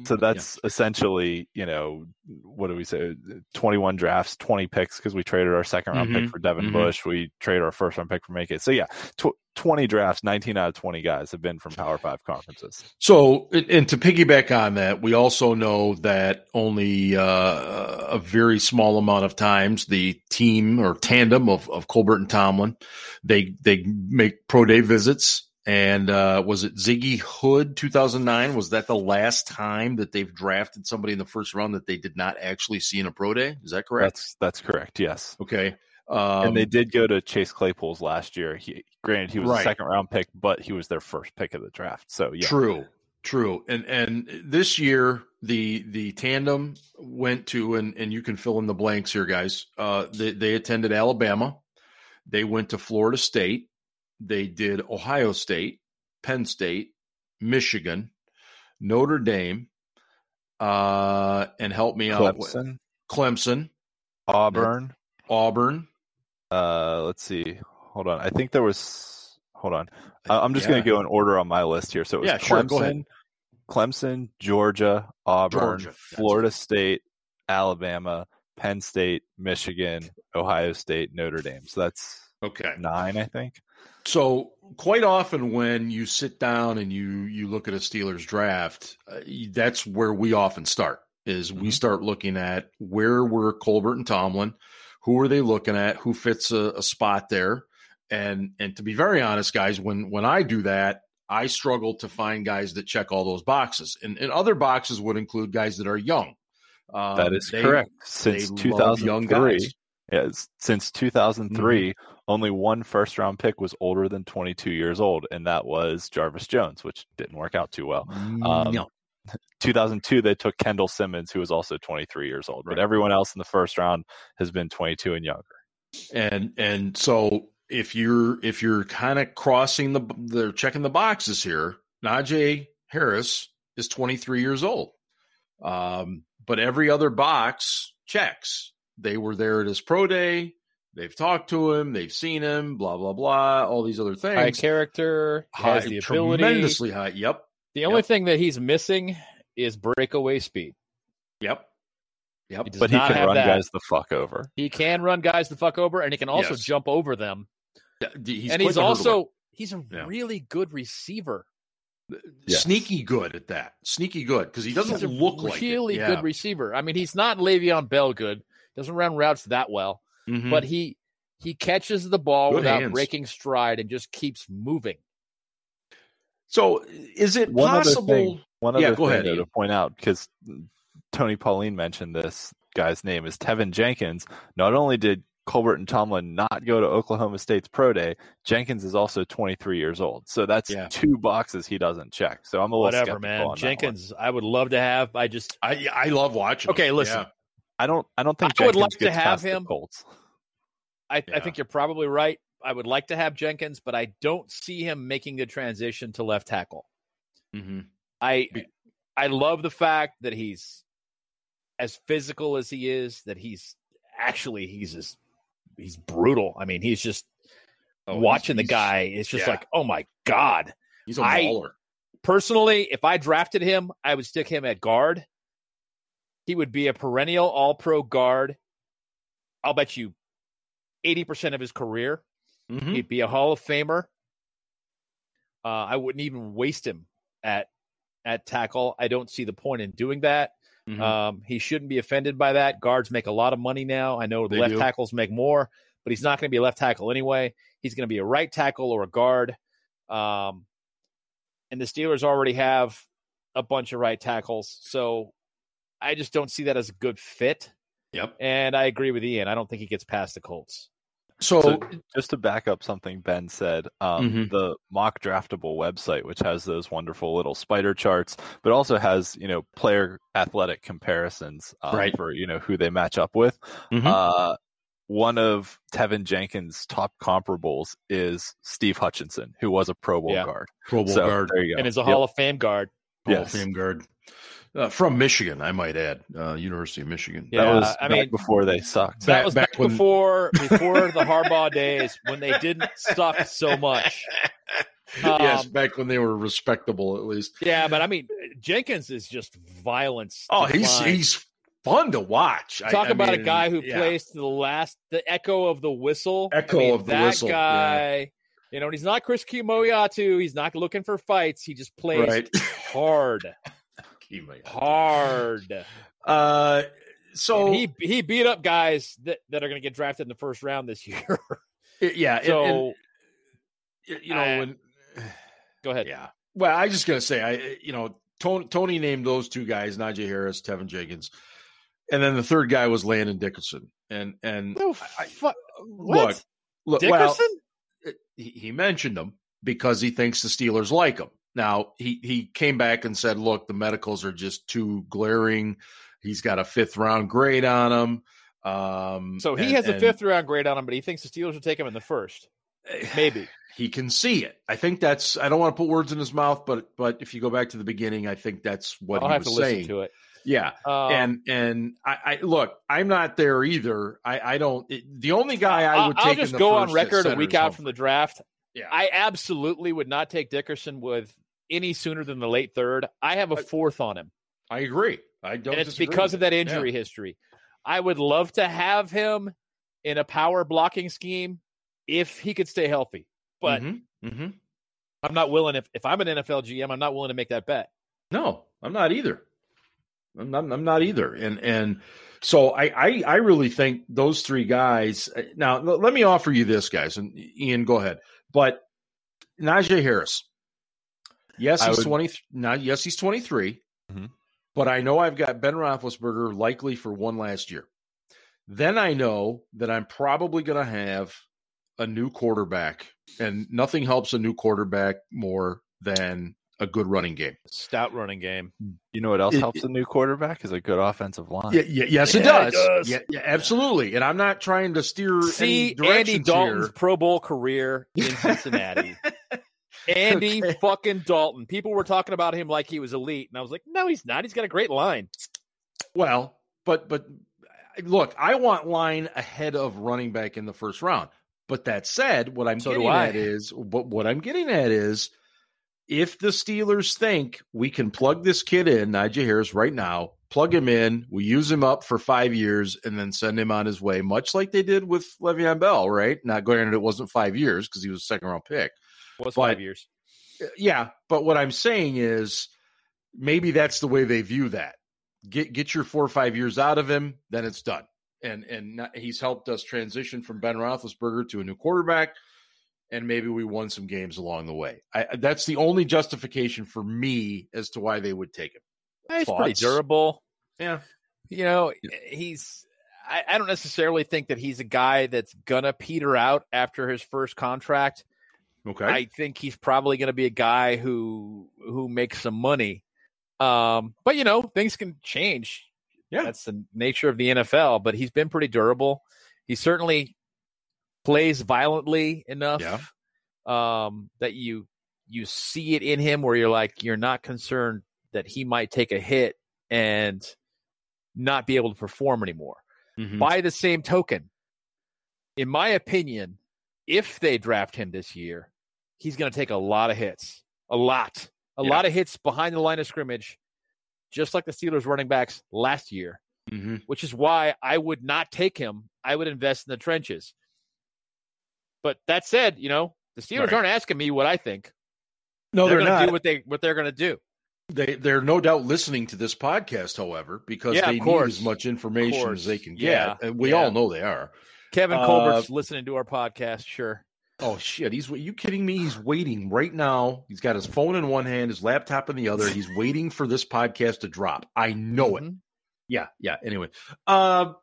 so that's yeah. essentially you know what do we say? Twenty one drafts, twenty picks because we traded our second round mm-hmm. pick for Devin mm-hmm. Bush. We traded our first round pick for Minkah. So yeah, tw- twenty drafts, nineteen out of twenty guys have been from Power Five conferences. So and to piggyback on that, we also know that only uh, a very small amount of times the team or tandem of, of Colbert and Tomlin they they make pro day visits and uh, was it Ziggy Hood 2009? Was that the last time that they've drafted somebody in the first round that they did not actually see in a pro day? Is that correct? That's that's correct. Yes. Okay. Um, and they did go to Chase Claypool's last year. He granted he was right. a second round pick, but he was their first pick of the draft. So yeah. True. True. And and this year the the tandem went to and and you can fill in the blanks here, guys. Uh, they they attended Alabama. They went to Florida State they did Ohio State, Penn State, Michigan, Notre Dame, uh, and help me Clemson. out. Clemson, Auburn, Auburn. Uh, let's see. Hold on. I think there was. Hold on. I'm just yeah. going to go in order on my list here. So it was yeah, Clemson, sure, Clemson, Georgia, Auburn, Georgia. Florida State, Alabama, Penn State, Michigan, Ohio State, Notre Dame. So that's okay nine, I think. So quite often when you sit down and you you look at a Steelers draft, uh, that's where we often start. Is mm-hmm. we start looking at where were Colbert and Tomlin, who are they looking at, who fits a, a spot there, and and to be very honest, guys, when when I do that, I struggle to find guys that check all those boxes, and, and other boxes would include guys that are young. Um, that is they, correct. Since 2003, yes, since 2003, mm-hmm only one first round pick was older than 22 years old, and that was Jarvis Jones, which didn't work out too well. Um, no. 2002, they took Kendall Simmons, who was also 23 years old, right. but everyone else in the first round has been 22 and younger. And and so if you're if you're kind of crossing the they're checking the boxes here, Najee Harris is 23 years old, um, but every other box checks. They were there at his pro day. They've talked to him, they've seen him, blah blah blah, all these other things. High character, high, has the ability, tremendously high. Yep, The only Yep. thing that he's missing is breakaway speed. Yep. Yep. He But he can run that. guys the fuck over. He can run guys the fuck over, and he can also Yes. jump over them. He's and he's also he's a Yeah. really good receiver. Yes. sneaky good at that. Sneaky good because he doesn't he's a look like it. really Yeah. good receiver. I mean, he's not Le'Veon Bell good. Doesn't run routes that well, Mhm. but he he catches the ball Good without hands. breaking stride and just keeps moving. so is it One other possible? thing- One other Yeah, go thing ahead, to point out, because Tony Pauline mentioned this guy's name is Teven Jenkins. Not only did Colbert and Tomlin not go to Oklahoma State's pro day, Jenkins is also 23 years old. So that's Yeah. two boxes he doesn't check. So I'm a little Whatever, skeptical man. on that one. Jenkins, I would love to have. I just I I love watching. Okay, him. listen. Yeah. I don't. I don't think I would like to have him. Colts. I, I think you're probably right. I would like to have Jenkins, but I don't see him making the transition to left tackle. Mhm. I I love the fact that he's as physical as he is, that he's actually he's just he's brutal. I mean, he's just Oh, he's- watching the guy. It's just yeah. like, oh my god. He's a baller. Personally, if I drafted him, I would stick him at guard. He would be a perennial All Pro guard. I'll bet you eighty percent of his career. Mhm. He'd be a Hall of Famer. Uh, I wouldn't even waste him at at tackle. I don't see the point in doing that. Mhm. Um, he shouldn't be offended by that. Guards make a lot of money now. I know the They left do. tackles make more, but he's not going to be a left tackle anyway. He's going to be a right tackle or a guard. Um, and the Steelers already have a bunch of right tackles, so I just don't see that as a good fit. Yep. And I agree with Ian. I don't think he gets past the Colts. So, So just to back up something Ben said, um, Mhm. the mock draftable website, which has those wonderful little spider charts, but also has you know player athletic comparisons um, Right. for you know who they match up with. Mhm. Uh, one of Teven Jenkins' top comparables is Steve Hutchinson, who was a Pro Bowl Yeah. guard. Pro Bowl so guard, there you go. And is a Yep. Hall of Fame guard. Hall yes. of Fame guard uh, from Michigan. I might add, uh, University of Michigan. Yeah, that was I back mean- before they sucked. Back- That was back, when- before before the Harbaugh days when they didn't suck so much. yes, Um, back when they were respectable, at least. Yeah, but I mean Jenkins is just violence. Oh, he's defined. he's fun to watch. Talk I about a mean, guy who yeah. plays to the last the echo of the whistle. I Echo mean, of the that whistle, yeah. guy. You know, he's not Chris Kemoeatu. He's not looking for fights. He just plays right. hard, hard. Uh, so And he he beat up guys that, that are going to get drafted in the first round this year. yeah, so and, you know I- when go ahead. Yeah. Well, I just gonna say, I you know, Tony, Tony named those two guys, Najee Harris, Teven Jenkins, and then the third guy was Landon Dickerson. And and No, I- fu- what? look, look, well, Dickerson? he, he mentioned him because he thinks the Steelers like him. Now he he came back and said, "Look, the medicals are just too glaring. He's got a fifth round grade on him." Um, so he and- has a and fifth round grade on him, but he thinks the Steelers will take him in the first. Maybe. he can see it. I think that's. I don't want to put words in his mouth, but but if you go back to the beginning, I think that's what I'll he have to was listen saying. to it. Yeah, Um, and and I, I look, I'm not there either. I I don't. It, the only guy I would I'll take just in the go on record a week out from the draft. Yeah. I absolutely would not take Dickerson with any sooner than the late third. I have a fourth on him, I agree. I don't. and it's because of that Yeah. injury history. I would love to have him in a power blocking scheme if he could stay healthy, but Mhm, mhm. I'm not willing. If if I'm an NFL GM, I'm not willing to make that bet. No, I'm not either. I'm not. I'm not either. And and so I I, I really think those three guys. uh, Now let me offer you this, guys, and Ian, go ahead. But Najee Harris. Yes, I he's would- twenty. Not yes, he's 23. Mhm. But I know I've got Ben Roethlisberger likely for one last year. Then I know that I'm probably going to have a new quarterback, and nothing helps a new quarterback more than a good running game. Stout running game. You know what else It- helps a new quarterback is a good offensive line. Yeah, yeah, yes, it Yeah, it does. does. Yeah, yeah, absolutely. And I'm not trying to steer any See Andy Dalton's here. Pro Bowl career in Cincinnati. Andy Okay. fucking Dalton. People were talking about him like he was elite, and I was like, no, he's not. He's got a great line. Well, but but look, I want line ahead of running back in the first round. But that said, what I'm So getting at is what what I'm getting at is if the Steelers think we can plug this kid in, Najee Harris, right now, plug him in, we use him up for five years, and then send him on his way, much like they did with Le'Veon Bell, right? Not granted, it wasn't five years because he was a second round pick. It was but, five years. Uh, yeah, but what I'm saying is maybe that's the way they view that. Get get your four or five years out of him, then it's done. And and not, he's helped us transition from Ben Roethlisberger to a new quarterback and maybe we won some games along the way. I, that's the only justification for me as to why they would take him. He's Thoughts? pretty durable. Yeah. You know, he's. I, I, don't necessarily think that he's a guy that's gonna peter out after his first contract. Okay. I think he's probably going to be a guy who who makes some money. Um, but you know, things can change. Yeah, that's the nature of the NFL. But he's been pretty durable. He certainly plays violently enough yeah. um, that you you see it in him where you're like you're not concerned that he might take a hit and not be able to perform anymore. Mm-hmm. By the same token, in my opinion, if they draft him this year, he's going to take a lot of hits, a lot, a yeah. lot of hits behind the line of scrimmage, just like the Steelers running backs last year. Mm-hmm. Which is why I would not take him. I would invest in the trenches. But that said, you know, the Steelers right. aren't asking me what I think. No, they're, they're not. Do what they what they're going to do. They they're no doubt listening to this podcast, however, because yeah, they need as much information as they can get. Yeah. And we yeah. all know they are. Kevin Colbert's uh, listening to our podcast, sure. Oh shit! He's are you kidding me? He's waiting right now. He's got his phone in one hand, his laptop in the other. He's waiting for this podcast to drop. I know mm-hmm. it. Yeah, yeah. Anyway, uh,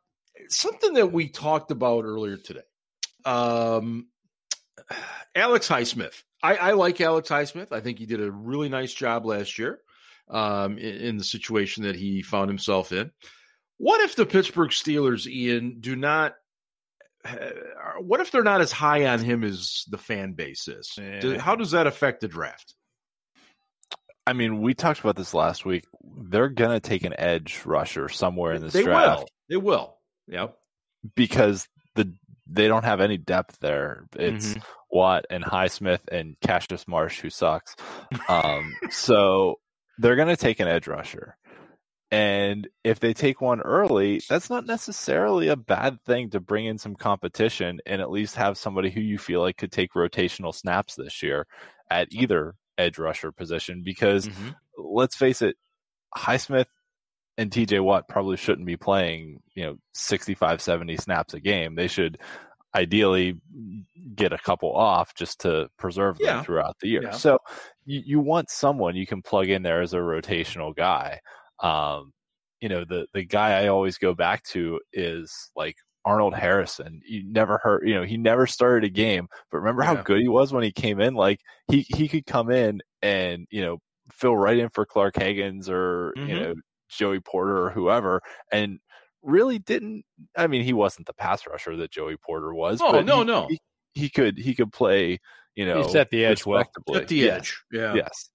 something that we talked about earlier today. Um, Alex Highsmith. I, I, like Alex Highsmith. I think he did a really nice job last year um, in, in, the situation that he found himself in. What if the Pittsburgh Steelers, Ian, do not? Uh, what if they're not as high on him as the fan base is? Yeah. Do, how does that affect the draft? I mean, we talked about this last week. They're gonna take an edge rusher somewhere in this they draft. Will. They will. Yep. Because the they don't have any depth there. It's mm-hmm. Watt and Highsmith and Cassius Marsh who sucks. Um, so they're going to take an edge rusher. And if they take one early, that's not necessarily a bad thing to bring in some competition and at least have somebody who you feel like could take rotational snaps this year at either edge rusher position. Because mm-hmm. let's face it, Highsmith and TJ Watt probably shouldn't be playing, you know, 65, 70 snaps a game. They should ideally get a couple off just to preserve them yeah. throughout the year. Yeah. So you, you want someone you can plug in there as a rotational guy. Um, you know, the the guy I always go back to is like Arnold Harrison. You never heard, you know, he never started a game, but remember yeah. how good he was when he came in? Like he he could come in and, you know, fill right in for Clark Haggans or, mm-hmm. you know, Joey Porter or whoever, and really didn't. I mean, he wasn't the pass rusher that Joey Porter was. Oh no, he, no, he, he, could he could play. You know, he's at the edge well. At the edge, yeah. Yes.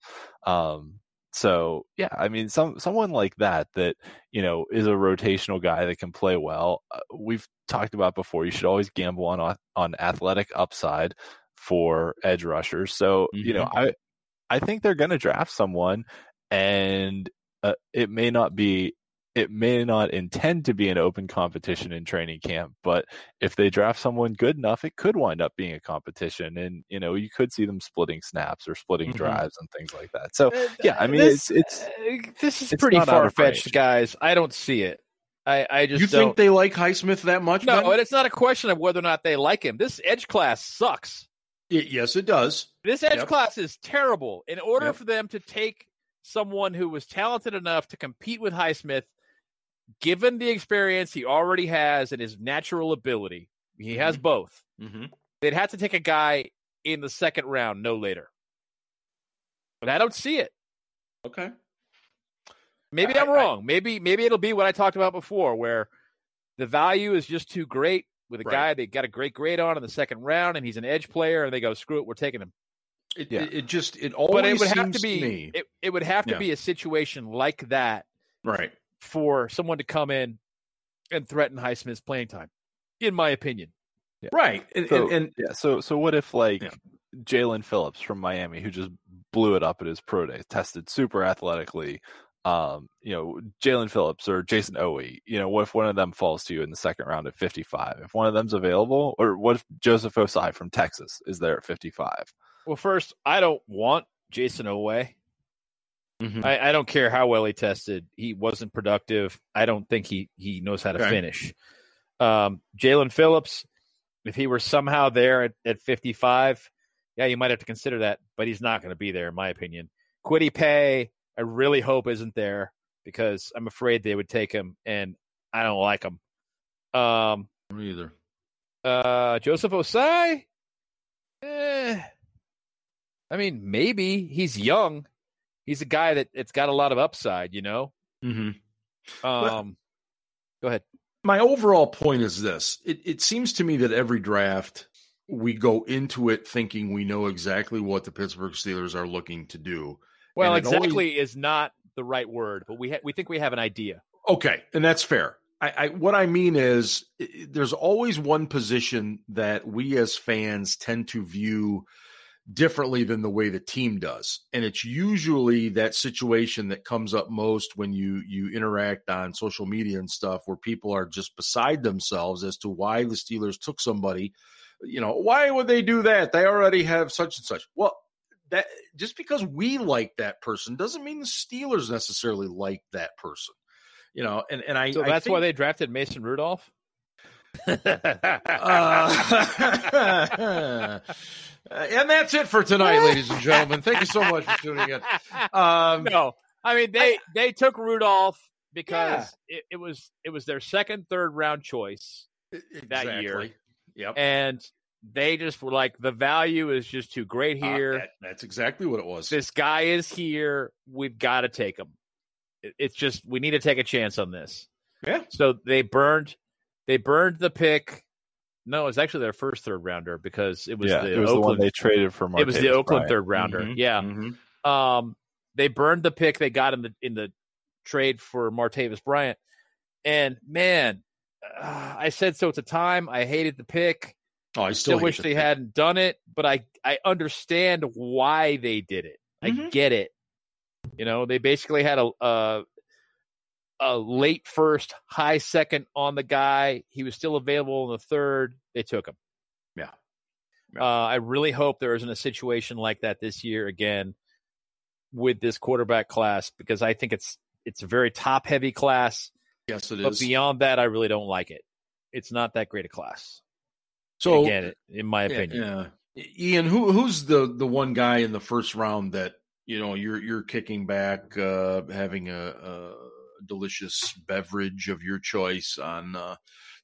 Um. So yeah, I mean, some someone like that that you know is a rotational guy that can play well. Uh, we've talked about before. You should always gamble on on athletic upside for edge rushers. So mm-hmm. you know, mm-hmm. I I think they're going to draft someone, and uh, it may not be it may not intend to be an open competition in training camp, but if they draft someone good enough, it could wind up being a competition, and you know you could see them splitting snaps or splitting mm-hmm. drives and things like that. So uh, yeah, I mean this, it's it's uh, this is it's pretty far fetched, guys. I don't see it. I, I just you don't... think they like Highsmith that much? No, ben? and it's not a question of whether or not they like him. This edge class sucks. It, yes, it does. This edge yep. class is terrible. In order yep. for them to take someone who was talented enough to compete with Highsmith, given the experience he already has and his natural ability. He has mm-hmm. both. Mm-hmm. They'd have to take a guy in the second round, no later. But I don't see it. Okay. Maybe I, am wrong. I, maybe maybe it'll be what I talked about before, where the value is just too great with a right. guy they got a great grade on in the second round, and he's an edge player, and they go, "Screw it, we're taking him." It, yeah. it, it just it always but it would have to be to it, it would have to yeah. be a situation like that right for someone to come in and threaten Highsmith's playing time in my opinion yeah. right and, so, and, and, yeah so so what if like yeah. Jaelan Phillips from Miami who just blew it up at his pro day, tested super athletically. Um, you know, Jaelan Phillips or Jayson Oweh, you know, what if one of them falls to you in the second round at 55? If one of them's available, or what if Joseph Ossai from Texas is there at 55? Well, first, I don't want Jayson Oweh. Mm-hmm. I, I, don't care how well he tested. He wasn't productive. I don't think he he knows how to okay. finish. Um, Jaelan Phillips, if he were somehow there at, at 55, yeah, you might have to consider that, but he's not going to be there, in my opinion. Kwity Paye, I really hope isn't there because I'm afraid they would take him, and I don't like him. Um, Me either. Uh, Joseph Ossai, eh, I mean, maybe he's young. He's a guy that it's got a lot of upside, you know. Mm-hmm. Um, well, go ahead. My overall point is this: it, it seems to me that every draft we go into it thinking we know exactly what the Pittsburgh Steelers are looking to do. Well, exactly always... is not the right word, but we ha- we think we have an idea. Okay, and that's fair. I, I, what I mean is there's always one position that we as fans tend to view differently than the way the team does. And it's usually that situation that comes up most when you you interact on social media and stuff where people are just beside themselves as to why the Steelers took somebody. You know why would they do that? They already have such and such. Well that just because we like that person doesn't mean the Steelers necessarily like that person. You know and and I so that's I think, why they drafted Mason Rudolph? Uh, and that's it for tonight, ladies and gentlemen. Thank you so much for tuning in. Um, no, I mean they they took Rudolph because yeah. it, it, was it was their second, third round choice exactly. that year. Yep. And they just were like, the value is just too great uh, here. Uh, that, that's exactly what it was. This guy is here. We've got to take him. It, it's just we need to take a chance on this. Yeah. So they burned they burned the pick. No, it was actually their first third rounder because it was yeah, the it was Oakland, the one they traded for. Martavis it was the Oakland Bryant. third rounder. Mm-hmm, yeah. Mm-hmm. Um, they burned the pick they got in the in the trade for Martavis Bryant, and man, uh, I said so at the time. I hated the pick. Oh, I still, still wish the they pick. hadn't done it, but I I understand why they did it. Mm-hmm. I get it. You know, they basically had a, a a late first, high second on the guy. He was still available in the third. They took him. Yeah. yeah. Uh, I really hope there isn't a situation like that this year again with this quarterback class because I think it's it's a very top heavy class. Yes, it but is. But beyond that, I really don't like it. It's not that great a class. So again, in my opinion, yeah. Ian, who who's the the one guy in the first round that you know you're you're kicking back, uh, having a, a delicious beverage of your choice on uh,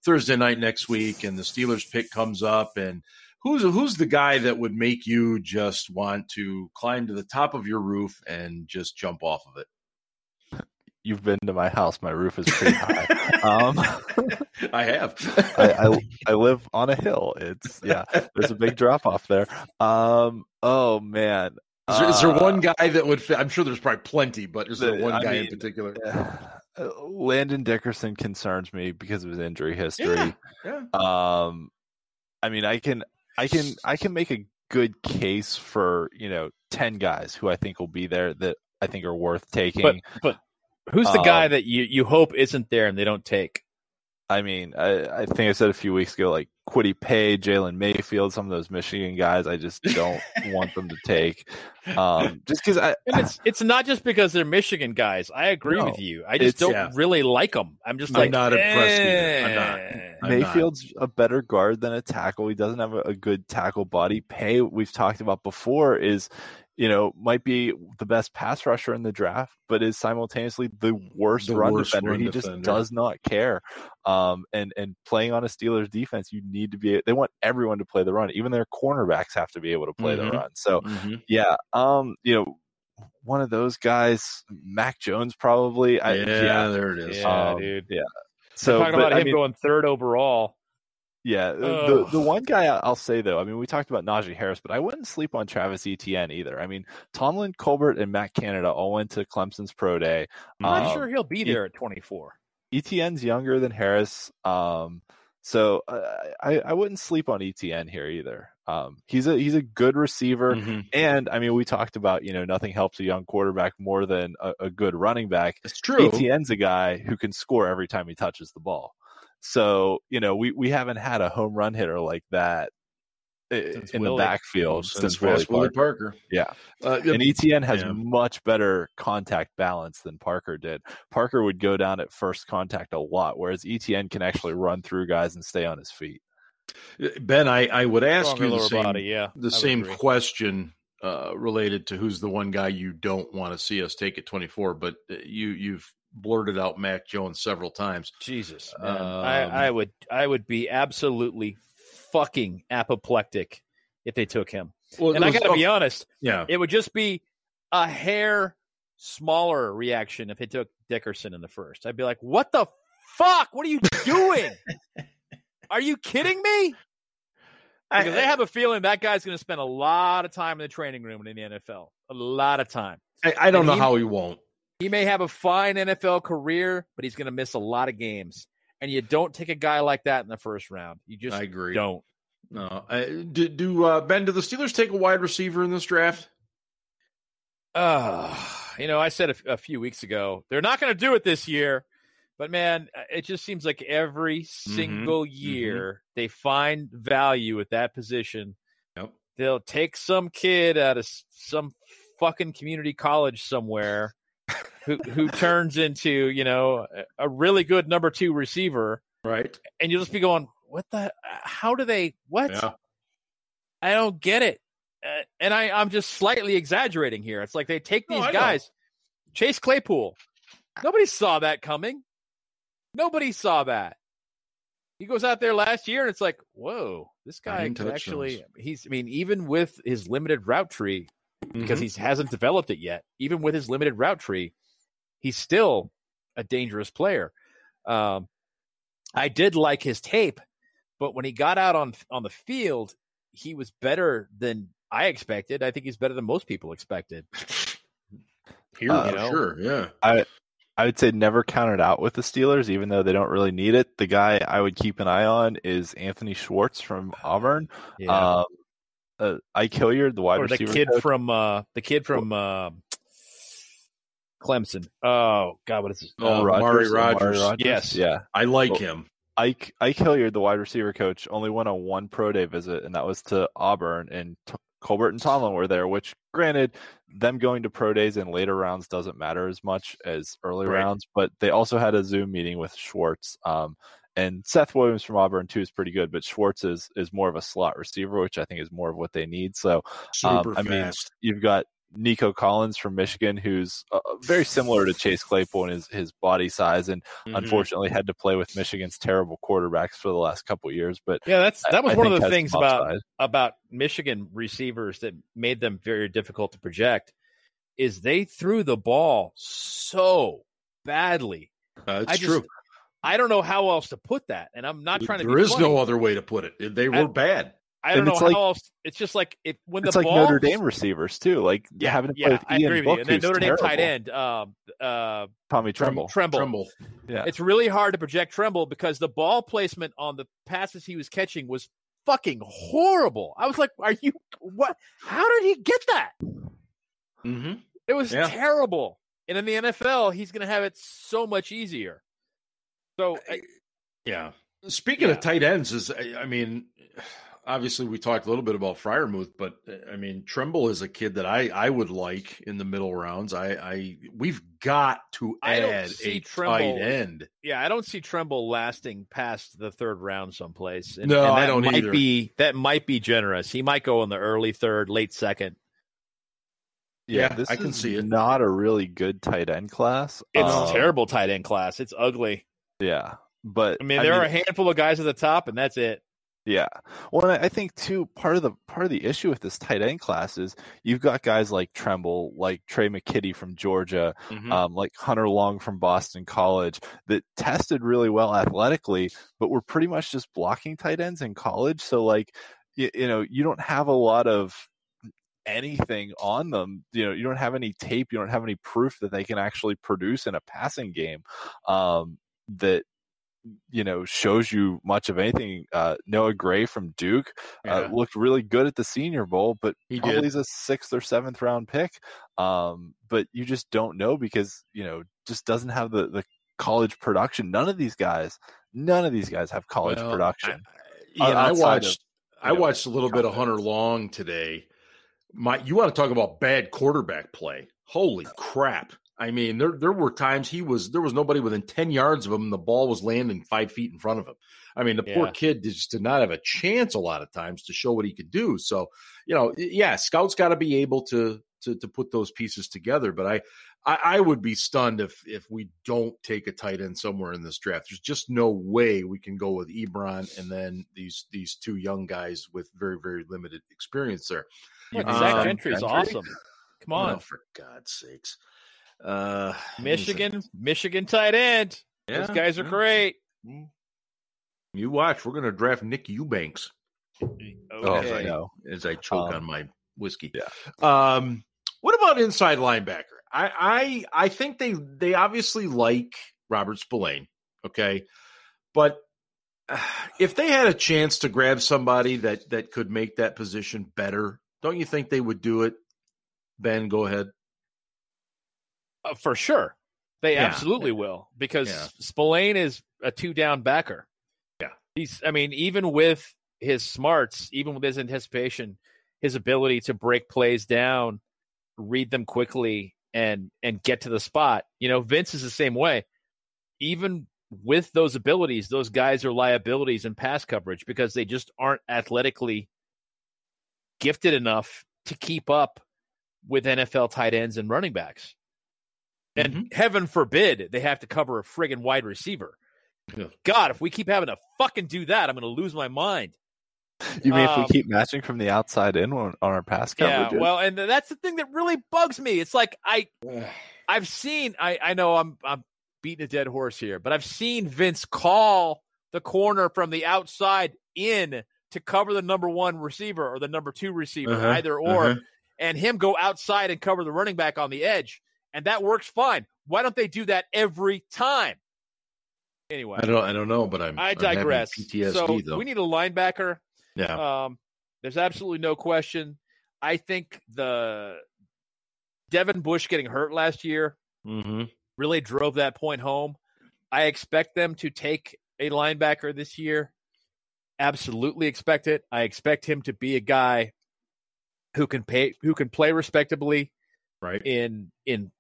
Thursday night next week, and the Steelers pick comes up, and who's who's the guy that would make you just want to climb to the top of your roof and just jump off of it? You've been to my house. My roof is pretty high. um, I have. I, I, I live on a hill. It's yeah. There's a big drop off there. Um. Oh man. Is there, is there one uh, guy that would fit? I'm sure there's probably plenty, but is there one I guy mean, in particular? Uh, Landon Dickerson concerns me because of his injury history. Yeah, yeah. Um, I mean, I can, I can, I can make a good case for you know ten guys who I think will be there that I think are worth taking. But, but who's the um, guy that you you hope isn't there and they don't take? I mean, I, I think I said a few weeks ago, like Kwity Paye, Jalen Mayfield, some of those Michigan guys, I just don't want them to take. Um, just because I, and it's it's not just because they're Michigan guys. I agree no, with you. I just don't yeah. really like them. I'm just I'm like not impressed. Eh. I'm not. I'm Mayfield's not. a better guard than a tackle. He doesn't have a, a good tackle body. Pay we've talked about before, is you know, might be the best pass rusher in the draft, but is simultaneously the worst the run worst defender. Run he defender. just does not care. Um, and and playing on a Steelers defense, you need to be. They want everyone to play the run. Even their cornerbacks have to be able to play mm-hmm. the run. So, mm-hmm. yeah, um, you know, one of those guys, Mac Jones, probably. I, yeah, yeah, there it is. Yeah, um, dude. Yeah. So talking but, about I him mean, going third overall. Yeah, the the one guy I'll say though, I mean, we talked about Najee Harris, but I wouldn't sleep on Travis Etienne either. I mean, Tomlin, Colbert, and Matt Canada all went to Clemson's pro day. I'm not Um, sure he'll be there at 24. Etienne's younger than Harris, um, so uh, I I wouldn't sleep on Etienne here either. Um, he's a he's a good receiver, mm-hmm. and I mean, we talked about you know nothing helps a young quarterback more than a, a good running back. It's true. Etienne's a guy who can score every time he touches the ball. So you know, we we haven't had a home run hitter like that since in Willie. the backfield since, since Willie, Parker. Parker. Yeah, uh, and Etienne has yeah. much better contact balance than Parker did. Parker would go down at first contact a lot, whereas Etienne can actually run through guys and stay on his feet. Ben, I, I would ask Stronger you the same, body, yeah, the same question uh, related to who's the one guy you don't want to see us take at 24, but uh, you you've blurted out Mac Jones several times. Jesus. Um, I, I would I would be absolutely fucking apoplectic if they took him. Well, and was, I got to be honest, yeah, it would just be a hair smaller reaction if they took Dickerson in the first. I'd be like, "What the fuck? What are you doing? are you kidding me?" Because I, I have a feeling that guy's going to spend a lot of time in the training room in the NFL. A lot of time. I, I don't and know he, how he won't. He may have a fine NFL career, but he's going to miss a lot of games and you don't take a guy like that in the first round. You just I agree. Don't. No. I, do, do uh, Ben? Do the Steelers take a wide receiver in this draft? Uh, you know, I said a, a few weeks ago they're not going to do it this year, but man, it just seems like every mm-hmm. single mm-hmm. year mm-hmm. they find value at that position. Yep. They'll take some kid out of some fucking community college somewhere who who turns into you know a really good number two receiver, right? And you'll just be going, "What the? How do they? What? Yeah. I don't get it." Uh, and I I'm just slightly exaggerating here. It's like they take these no, guys, know. Chase Claypool. Nobody saw that coming. Nobody saw that. He goes out there last year, and it's like, whoa, this guy can actually. He's. I mean, even with his limited route tree, because mm-hmm. he hasn't developed it yet. Even with his limited route tree, he's still a dangerous player. Um, I did like his tape, but when he got out on on the field, he was better than I expected. I think he's better than most people expected. Here, uh, you know? sure, yeah. I I would say never count it out with the Steelers, even though they don't really need it. The guy I would keep an eye on is Anthony Schwartz from Auburn. Yeah. Um, uh, Ike Hilliard, the wide or receiver, the kid coach. from uh, the kid from uh, Clemson. Oh God, what is it? Oh, uh, Rodgers, Rodgers. Rodgers. Yes, yeah, I like well, him. Ike Ike Hilliard, the wide receiver coach, only went on one pro day visit, and that was to Auburn. And T- Colbert and Tomlin were there. Which, granted, them going to pro days in later rounds doesn't matter as much as early right. rounds. But they also had a Zoom meeting with Schwartz. Um, and Seth Williams from Auburn too is pretty good, but Schwartz is is more of a slot receiver, which I think is more of what they need. So, um, I mean, you've got Nico Collins from Michigan, who's uh, very similar to Chase Claypool in his, his body size, and mm-hmm. unfortunately had to play with Michigan's terrible quarterbacks for the last couple years. But yeah, that's that was I, one I of the things about about Michigan receivers that made them very difficult to project. Is they threw the ball so badly. Uh, it's true. I don't know how else to put that, and I'm not trying to. There is funny. no other way to put it. They were I, bad. I don't know how like, else. It's just like it, when it's the like Notre Dame receivers too, like yeah, having to yeah, play with I Ian agree with you. And then Notre Dame tight end, uh, uh, Tommy Tremble. Tremble. Tremble. Yeah, it's really hard to project Tremble because the ball placement on the passes he was catching was fucking horrible. I was like, "Are you what? How did he get that?" Mm-hmm. It was yeah. terrible. And in the NFL, he's going to have it so much easier. So I, yeah. Speaking yeah. of tight ends, is I mean, obviously we talked a little bit about Freiermuth, but I mean Tremble is a kid that I I would like in the middle rounds. I I we've got to add a Tremble, tight end. Yeah, I don't see Tremble lasting past the third round someplace. And, no, and I don't might either. Be that might be generous. He might go in the early third, late second. Yeah, yeah I can see it. Not a really good tight end class. It's um, terrible tight end class. It's ugly. Yeah. But I mean, there I mean, are a handful of guys at the top, and that's it. Yeah. Well, I think too part of the part of the issue with this tight end class is you've got guys like Tremble, like Trey McKitty from Georgia, mm-hmm. um, like Hunter Long from Boston College that tested really well athletically, but were pretty much just blocking tight ends in college. So like you, you know you don't have a lot of anything on them. You know, you don't have any tape, you don't have any proof that they can actually produce in a passing game. Um, that you know shows you much of anything. Uh, Noah Gray from Duke uh, looked really good at the Senior Bowl, but he probably did. is a sixth or seventh round pick. Um, but you just don't know because you know just doesn't have the the college production. None of these guys, none of these guys have college well, production. I, yeah, I watched. Of, I know, watched a little bit of Hunter Long today. My, you want to talk about bad quarterback play? Holy crap! I mean, there there were times he was there was nobody within ten yards of him, and the ball was landing five feet in front of him. I mean, the yeah. poor kid just did not have a chance a lot of times to show what he could do. So, you know, yeah, scouts got to be able to to to put those pieces together. But I, I, I would be stunned if if we don't take a tight end somewhere in this draft. There's just no way we can go with Ebron and then these these two young guys with very very limited experience there. Look, Zach um, Gentry is awesome. Come on, oh, for God's sakes. Uh, Michigan, Michigan tight end. Yeah, Those guys are yeah. great. Mm. You watch. We're going to draft Nick Eubanks. Okay. Oh, as, I, as I choke um, on my whiskey. Yeah. Um, what about inside linebacker? I, I I think they they obviously like Robert Spillane. Okay, but uh, if they had a chance to grab somebody that that could make that position better, don't you think they would do it? Ben, go ahead. Uh, for sure. They yeah. absolutely will because yeah. Spillane is a two down backer. Yeah. He's, I mean, even with his smarts, even with his anticipation, his ability to break plays down, read them quickly, and and get to the spot. You know, Vince is the same way. Even with those abilities, those guys are liabilities in pass coverage because they just aren't athletically gifted enough to keep up with NFL tight ends and running backs. And mm-hmm. heaven forbid they have to cover a friggin' wide receiver. Yeah. God, if we keep having to fucking do that, I'm going to lose my mind. You mean um, if we um, keep matching from the outside in on, on our pass coverage? Yeah, well, and that's the thing that really bugs me. It's like I, I've seen. I I know I'm I'm beating a dead horse here, but I've seen Vince call the corner from the outside in to cover the number one receiver or the number two receiver, uh-huh, either or, uh-huh. and him go outside and cover the running back on the edge and that works fine. Why don't they do that every time? Anyway, I don't, I don't know, but I'm. I digress. I'm PTSD, so though. we need a linebacker. Yeah. Um, there's absolutely no question. I think the Devin Bush getting hurt last year mm-hmm. really drove that point home. I expect them to take a linebacker this year. Absolutely expect it. I expect him to be a guy who can pay, who can play respectably, right? In in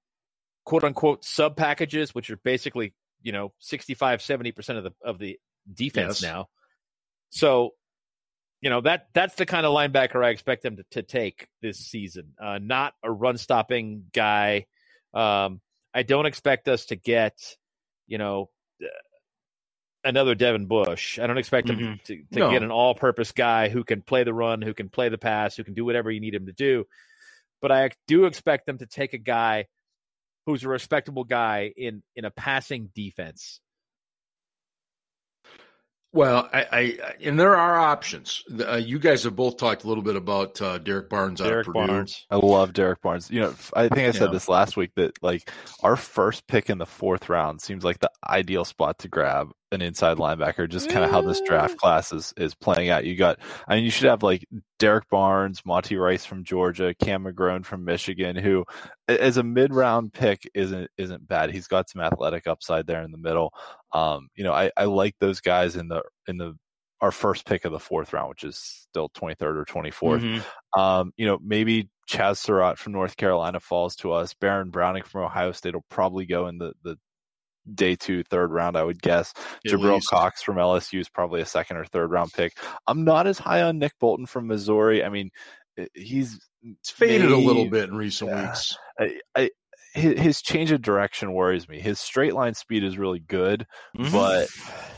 quote unquote sub packages, which are basically, you know, 65, 70% of the, of the defense yes. now. So, you know, that, that's the kind of linebacker I expect them to, to take this season. Uh, not a run stopping guy. Um, I don't expect us to get, you know, another Devin Bush. I don't expect him mm-hmm. to, to no. get an all purpose guy who can play the run, who can play the pass, who can do whatever you need him to do. But I do expect them to take a guy who's a respectable guy in in a passing defense. Well, I, I and there are options. Uh, you guys have both talked a little bit about uh, Derrick Barnes Derrick out of Purdue. Barnes. I love Derrick Barnes. You know, I think I said yeah. this last week that like our first pick in the fourth round seems like the ideal spot to grab an inside linebacker, just kind of how this draft class is, is playing out. You got, I mean, you should have like Derrick Barnes, Monty Rice from Georgia, Cam McGrone from Michigan, who as a mid round pick isn't, isn't bad. He's got some athletic upside there in the middle. Um, you know, I, I like those guys in the, in the, our first pick of the fourth round, which is still 23rd or 24th. Mm-hmm. Um, you know, maybe Chaz Surratt from North Carolina falls to us. Baron Browning from Ohio State will probably go in the, the day two, third round, I would guess. At Jabril least. Cox from LSU is probably a second or third round pick. I'm not as high on Nick Bolton from Missouri. I mean, he's it's faded a little bit in recent yeah, weeks. I, I, his, change of direction worries me. His straight line speed is really good, mm-hmm. but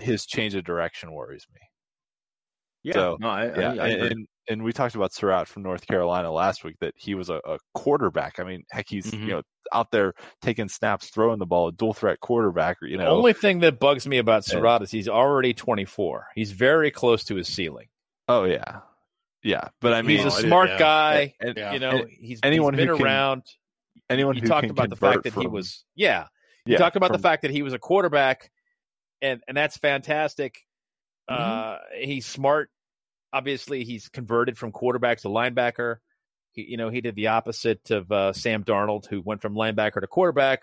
his change of direction worries me. Yeah, so, no, I, yeah, I, and, and we talked about Surratt from North Carolina last week that he was a, a quarterback. I mean, heck, he's mm-hmm. you know out there taking snaps, throwing the ball, a dual threat quarterback. You know, the only thing that bugs me about Surratt is he's already 24. He's very close to his ceiling. Oh yeah, yeah. But I mean, he's a smart yeah. guy. And, yeah. You know, he's anyone he's been who around. anyone he who talked about the fact that from, he was yeah. He yeah, talked about from, the fact that he was a quarterback and and that's fantastic. Mm-hmm. Uh, he's smart. Obviously, he's converted from quarterback to linebacker. He, you know, he did the opposite of uh, Sam Darnold, who went from linebacker to quarterback.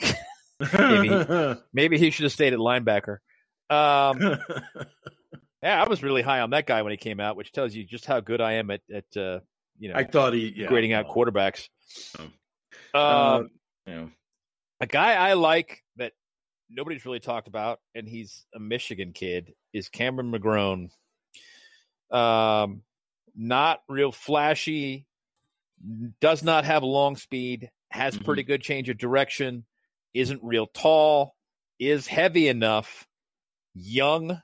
maybe, maybe he should have stayed at linebacker. Um, yeah, I was really high on that guy when he came out, which tells you just how good I am at, at uh, you know, I thought he yeah, grading out quarterbacks. Oh. Um, uh, a guy I like that nobody's really talked about, and he's a Michigan kid, is Cameron McGrone. Um, not real flashy, does not have long speed, has mm-hmm. pretty good change of direction, isn't real tall, is heavy enough, young,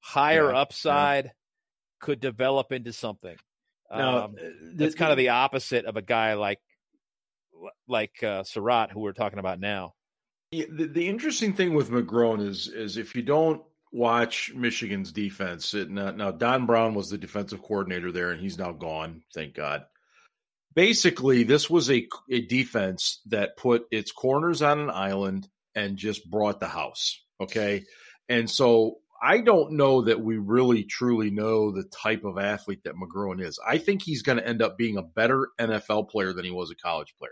higher yeah, upside, yeah. could develop into something. Now, um, uh, that's kind of the opposite of a guy like like uh, Surratt, who we're talking about now. The, the interesting thing with McGrone is is if you don't watch Michigan's defense, it, now, now Don Brown was the defensive coordinator there, and he's now gone. Thank God. Basically, this was a a defense that put its corners on an island and just brought the house. Okay, and so I don't know that we really truly know the type of athlete that McGrone is. I think he's going to end up being a better NFL player than he was a college player.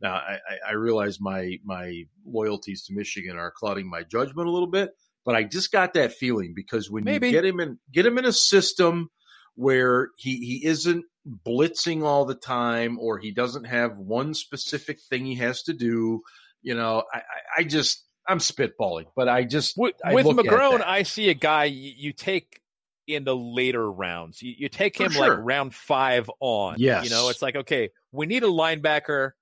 Now, I, I realize my my loyalties to Michigan are clouding my judgment a little bit, but I just got that feeling because when Maybe. you get him in get him in a system where he he isn't blitzing all the time or he doesn't have one specific thing he has to do, you know, I, I just I'm spitballing, but I just with, I with McGrone, I see a guy you, you, take in the later rounds. You, you take him sure. like round five on. Yes, you know, it's like okay, we need a linebacker.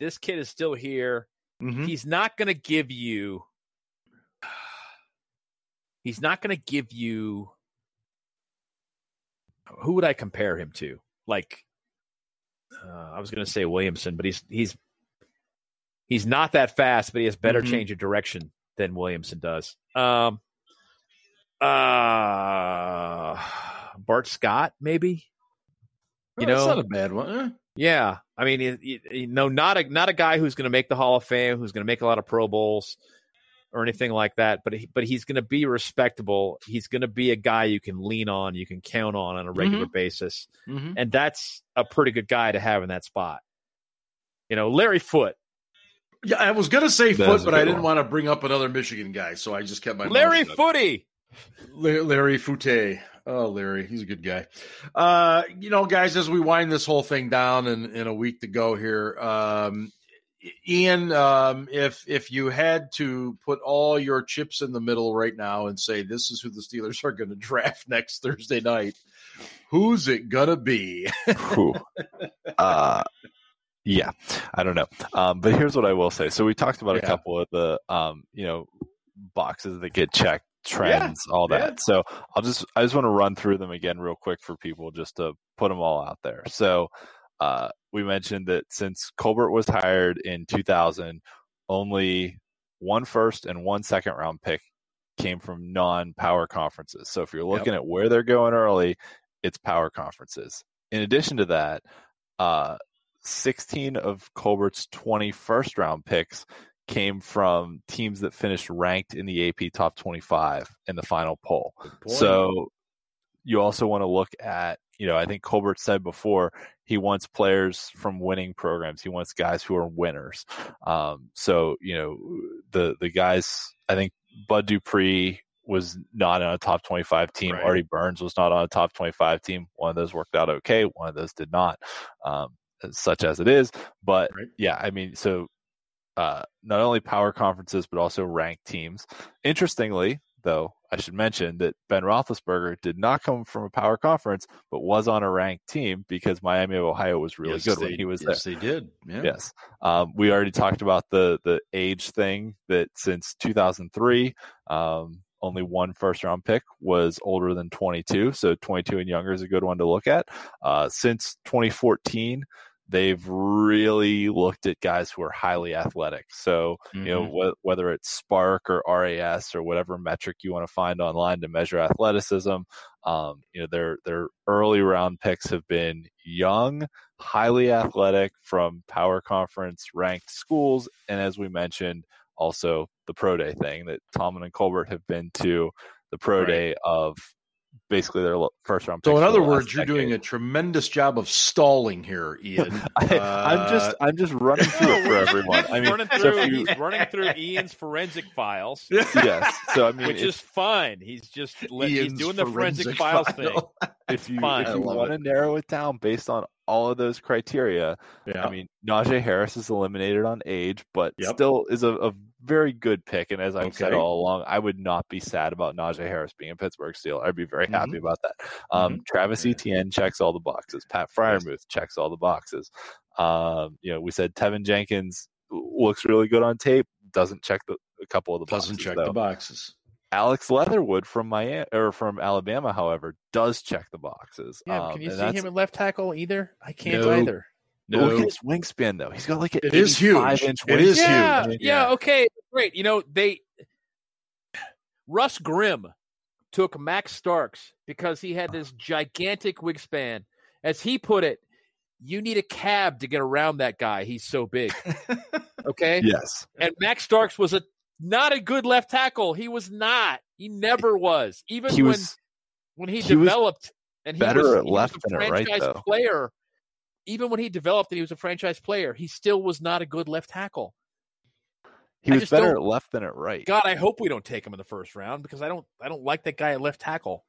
This kid is still here. Mm-hmm. He's not going to give you. He's not going to give you. Who would I compare him to? Like, uh, I was going to say Williamson, but he's he's he's not that fast, but he has better mm-hmm. change of direction than Williamson does. Um, uh, Bart Scott, maybe. You know, that's not a bad one. Yeah, I mean, you, you know, not a not a guy who's going to make the Hall of Fame, who's going to make a lot of Pro Bowls or anything like that. But he, but he's going to be respectable. He's going to be a guy you can lean on, you can count on on a regular mm-hmm. basis, mm-hmm. and that's a pretty good guy to have in that spot. You know, Larry Foote, yeah, I was gonna say foot, but I didn't want to bring up another Michigan guy, so I just kept my Larry Footy. Larry Foote. Oh, Larry, he's a good guy. Uh, you know, guys, as we wind this whole thing down in, in a week to go here, um, Ian, um, if if you had to put all your chips in the middle right now and say this is who the Steelers are going to draft next Thursday night, who's it gonna be? uh, yeah, I don't know. Um, but here's what I will say. So we talked about yeah. a couple of the, um, you know, boxes that get checked, trends, yeah. all that. Yeah. So I'll just, I just want to run through them again real quick for people just to put them all out there. So uh, we mentioned that since Colbert was hired in 2000, only one first and one second round pick came from non-power conferences. So if you're looking yep. at where they're going early, it's power conferences. In addition to that, uh, 16 of Colbert's 20 first round picks came from teams that finished ranked in the AP top 25 in the final poll. So you also want to look at, you know, I think Colbert said before he wants players from winning programs. He wants guys who are winners. Um, so, you know, the the guys, I think Bud Dupree was not on a top 25 team. Right. Artie Burns was not on a top 25 team. One of those worked out okay. One of those did not. Um, such as it is. But right. yeah, I mean, so uh, not only power conferences, but also ranked teams. Interestingly, though, I should mention that Ben Roethlisberger did not come from a power conference, but was on a ranked team because Miami of Ohio was really yes, good they, when he was yes, there. Yes, they did. Yeah. Yes, um, we already talked about the the age thing that since 2003. Um, only one first round pick was older than 22. So 22 and younger is a good one to look at. Uh, since 2014, they've really looked at guys who are highly athletic. So, mm-hmm. you know, mm-hmm. wh- whether it's SPARQ or RAS or whatever metric you want to find online to measure athleticism, um, you know, their their early round picks have been young, highly athletic from power conference ranked schools, and as we mentioned, also the pro day thing that Tomlin and Colbert have been to the pro right. day of basically their first round. So in other words, you're decade. doing a tremendous job of stalling here, Ian. I, am just uh, I'm just running through it for everyone. I mean, running through, so you, he's running through Ian's forensic files. yes, so I mean, which is fine. He's just he's doing the forensic, forensic files file. thing. If you if you want to narrow it down based on all of those criteria, yeah. I mean, Najee Harris is eliminated on age, but yep. still is a, a very good pick. And as I've okay. said all along, I would not be sad about Najee Harris being a Pittsburgh Steel. I'd be very mm-hmm. happy about that. Um, mm-hmm. Travis Etienne checks all the boxes. Pat Freiermuth checks all the boxes. Um, you know, we said Teven Jenkins looks really good on tape. Doesn't check the, a couple of the doesn't boxes, check though. the boxes. Alex Leatherwood from Miami or from Alabama, however, does check the boxes. Yeah, um, can you see him at left tackle either? I can't no. either. No. Look at his wingspan though. He's got like an it is huge. Inch it is yeah, huge. Yeah, yeah, okay, great. You know they Russ Grimm took Max Starks because he had this gigantic wingspan. As he put it, you need a cab to get around that guy. He's so big. Okay. yes. And Max Starks was a not a good left tackle. He was not. He never was. Even he when was, when he, he developed and he better was, at left than at right though. player even when he developed and he was a franchise player, he still was not a good left tackle. He was better at left than at right. God, I hope we don't take him in the first round because I don't I don't like that guy at left tackle.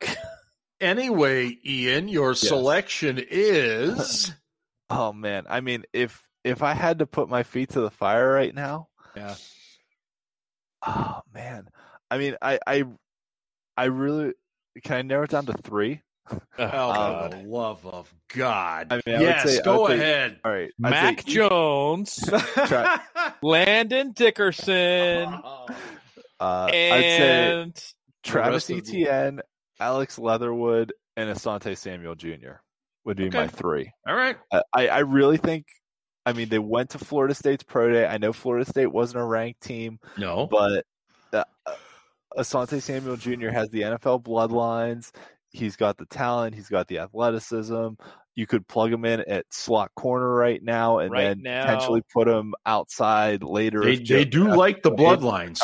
anyway, Ian, your yes. selection is Oh man, I mean if if I had to put my feet to the fire right now, yeah. Oh man. I mean, I I I really can I narrow it down to 3? Oh, um, for the love of God! I mean, yes, say, go ahead. Say, all right, Mac Jones, Landon Dickerson, uh, and Travis Etienne, Alex Leatherwood, and Asante Samuel Jr. would be okay. my three. All right. I, I really think. I mean, they went to Florida State's pro day. I know Florida State wasn't a ranked team. No, but uh, Asante Samuel Jr. has the NFL bloodlines he's got the talent, he's got the athleticism. You could plug him in at slot corner right now, and right then now. potentially put him outside later. They, they do like the bloodlines.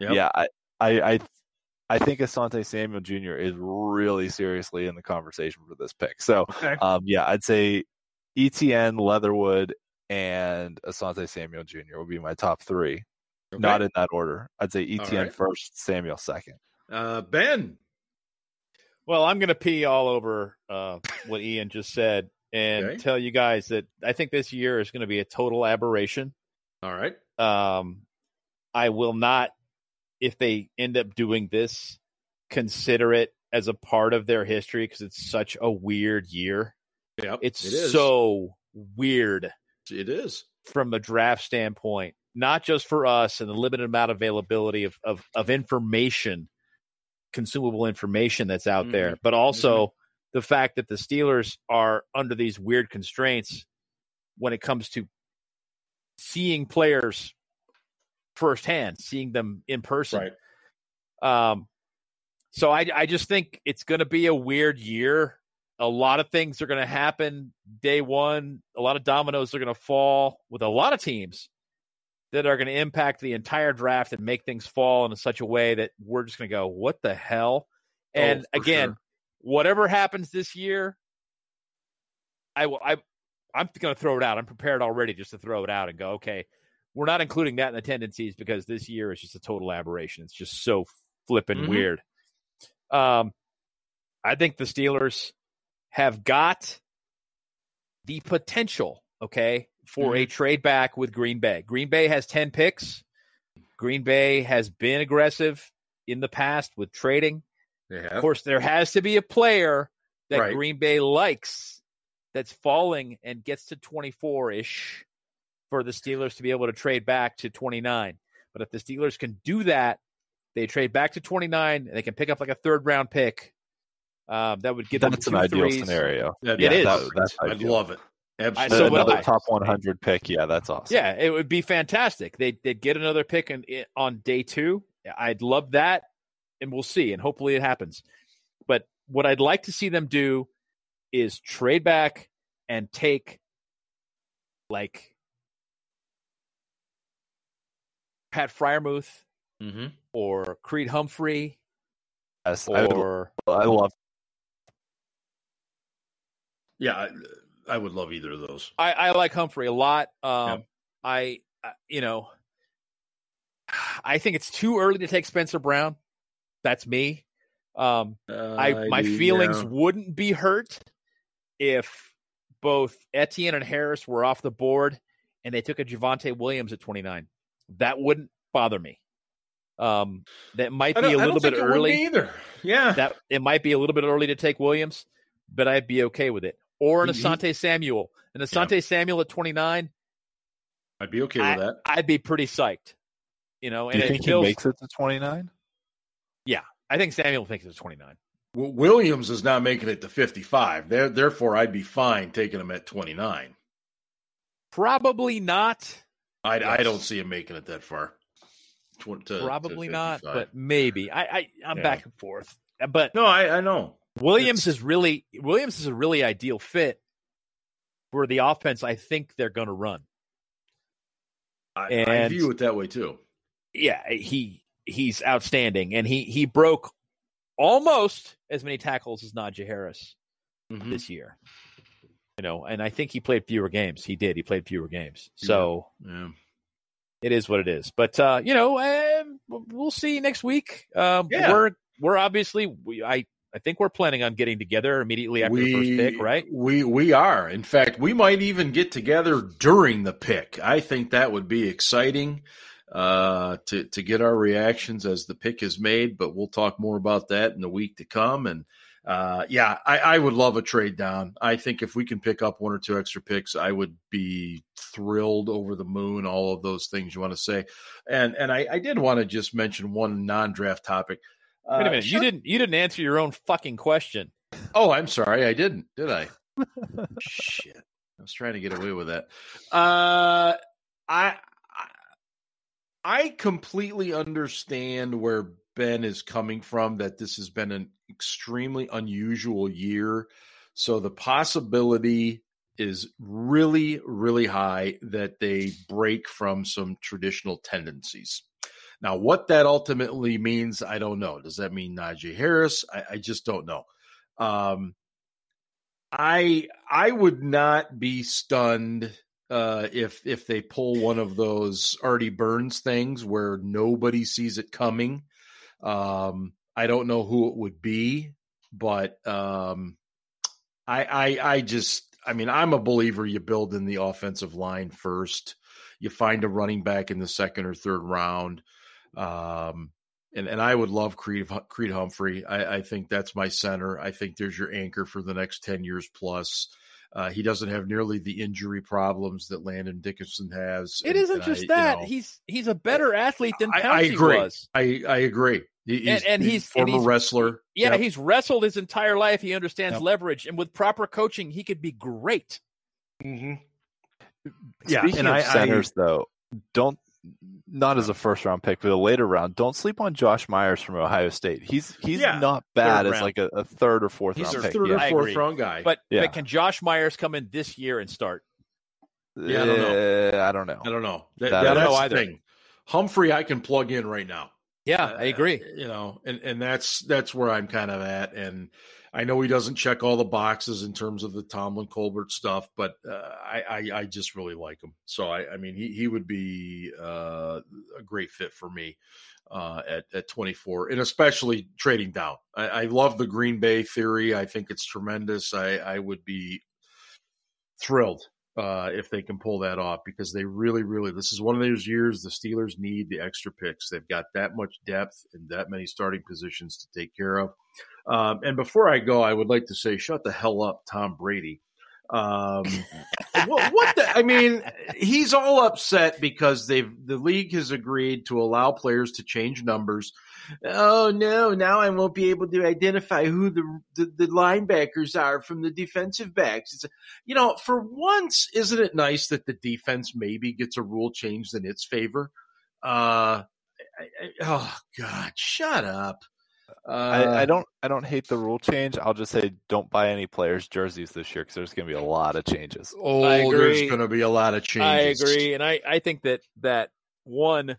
Yep. Yeah, I, I, I, I think Asante Samuel Jr. is really seriously in the conversation for this pick. So, okay. um, yeah, I'd say Etienne, Leatherwood, and Asante Samuel Jr. would be my top three. Okay. Not in that order. I'd say Etienne right. first, Samuel second. Uh, ben, well, I'm going to pee all over uh, what Ian just said and okay. tell you guys that I think this year is going to be a total aberration. All right. Um, I will not, if they end up doing this, consider it as a part of their history because it's such a weird year. Yeah, it's it so weird. It is from a draft standpoint, not just for us and the limited amount of availability of, of, of information consumable information that's out mm-hmm. there, but also mm-hmm. the fact that the Steelers are under these weird constraints when it comes to seeing players firsthand, seeing them in person. Right. Um, so I, I just think it's going to be a weird year. A lot of things are going to happen day one. A lot of dominoes are going to fall with a lot of teams that are going to impact the entire draft and make things fall in such a way that we're just going to go, what the hell? Oh, and oh, again, sure. whatever happens this year, I will. I I'm going to throw it out. I'm prepared already just to throw it out and go, okay, we're not including that in the tendencies because this year is just a total aberration. It's just so flipping mm-hmm. weird. Um, I think the Steelers have got the potential. Okay, for mm-hmm. a trade back with Green Bay. Green Bay has 10 picks. Green Bay has been aggressive in the past with trading. Of course, there has to be a player that right. Green Bay likes that's falling and gets to 24 ish for the Steelers to be able to trade back to 29. But if the Steelers can do that, they trade back to 29 and they can pick up like a third round pick. Um, that would give that's them an ideal threes. scenario. It yeah, is. That, that's I'd love it. Absolutely. So another top 100 pick. Yeah, that's awesome. Yeah, it would be fantastic. They they'd get another pick in, on day two. I'd love that, and we'll see. And hopefully it happens. But what I'd like to see them do is trade back and take like Pat Freiermuth Mm-hmm. or Creed Humphrey Yes, I, would- or I love. Yeah, I, I would love either of those. I, I like Humphrey a lot. Um, Yep. I, I- you know, I think it's too early to take Spencer Brown. That's me. Um, I my feelings wouldn't be hurt if both Etienne and Harris were off the board and they took a Javonte Williams at 29. That wouldn't bother me. Um, that might be a little bit think it would be early. either. Yeah, That it might be a little bit early to take Williams, but I'd be okay with it. Or an He- he- Asante Samuel. An Asante Samuel at 29, I'd be okay with that. I'd be pretty psyched. You know, Do and you it think feels, he makes it to 29? Yeah, I think Samuel thinks it's 29. W- Williams is not making it to 55. There, therefore, I'd be fine taking him at 29. Probably not. I, I Yes. don't see him making it that far. Tw- to- to Probably not, but maybe. I, I I'm Yeah. back and forth. But no, I, I know. Williams It's- is really Williams is a really ideal fit for the offense. I think they're going to run. I, I view it that way too. Yeah, he he's outstanding, and he he broke almost as many tackles as Najee Harris Mhm. this year. You know, and I think he played fewer games. He did. He played fewer games. So Yeah. it is what it is. But uh, you know, um, we'll see next week. Um, Yeah. We're we're obviously we, I I think we're planning on getting together immediately after the first pick, right? We we are. In fact, we might even get together during the pick. I think that would be exciting uh, to to get our reactions as the pick is made. But we'll talk more about that in the week to come. And uh, yeah, I, I would love a trade down. I think if we can pick up one or two extra picks, I would be thrilled over the moon. All of those things you want to say. And and I, I did want to just mention one non draft topic. Uh, Wait a minute, you didn't you didn't answer your own fucking question. Oh, I'm sorry, I didn't, did I? Shit, I was trying to get away with that. Uh, I I completely understand where Ben is coming from. That this has been an extremely unusual year, so the possibility is really, really high that they break from some traditional tendencies. Now, what that ultimately means, I don't know. Does that mean Najee Harris? I, I just don't know. Um, I I would not be stunned uh, if if they pull one of those Artie Burns things where nobody sees it coming. Um, I don't know who it would be, but um, I, I I just I mean I'm a believer. You build in the offensive line first. You find a running back in the second or third round. Um, and and I would love Creed Creed Humphrey. I, I think that's my center. I think there's your anchor for the next ten years plus. Uh, he doesn't have nearly the injury problems that Landon Dickerson has. It and- isn't just I, you that. know, he's he's a better athlete than I- I agree. was. I I agree. He- He's, And- and he's he's- a former and he's- wrestler. Yeah, Yep. he's wrestled his entire life. He understands Yep. leverage, and with proper coaching, he could be great. Mm-hmm. Speaking and of I- I- centers, though, don't not as a first round pick, but a later round. Don't sleep on Josh Myers from Ohio State. He's he's Yeah, not bad as like a, a third or fourth He's round a pick. third yeah. or I fourth round guy. But Yeah. but can Josh Myers come in this year and start? Yeah, I don't know. Uh, I don't know. I don't know. That, That- that- I don't know either. thing. Humphrey, I can plug in right now. Yeah, I agree. Uh, you know, and and that's that's where I'm kind of at. And I know he doesn't check all the boxes in terms of the Tomlin Colbert stuff, but uh, I, I I just really like him. So I I mean he he would be uh, a great fit for me uh, at at 24, and especially trading down. I, I love the Green Bay theory. I think it's tremendous. I I would be thrilled uh, if they can pull that off because they really, really, this is one of those years the Steelers need the extra picks. They've got that much depth and that many starting positions to take care of. Um, and before I go, I would like to say, shut the hell up, Tom Brady. Um, what, what the? I mean, he's all upset because they've the league has agreed to allow players to change numbers. Oh no! Now I won't be able to identify who the the, the linebackers are from the defensive backs. It's, you know, for once, isn't it nice that the defense maybe gets a rule changed in its favor? Uh, I, I, oh God, shut up. Uh, I, I don't I don't hate the rule change. I'll just say don't buy any players' jerseys this year because there's going to be a lot of changes. Oh, I there's going to be a lot of changes. I agree, and I I think that that one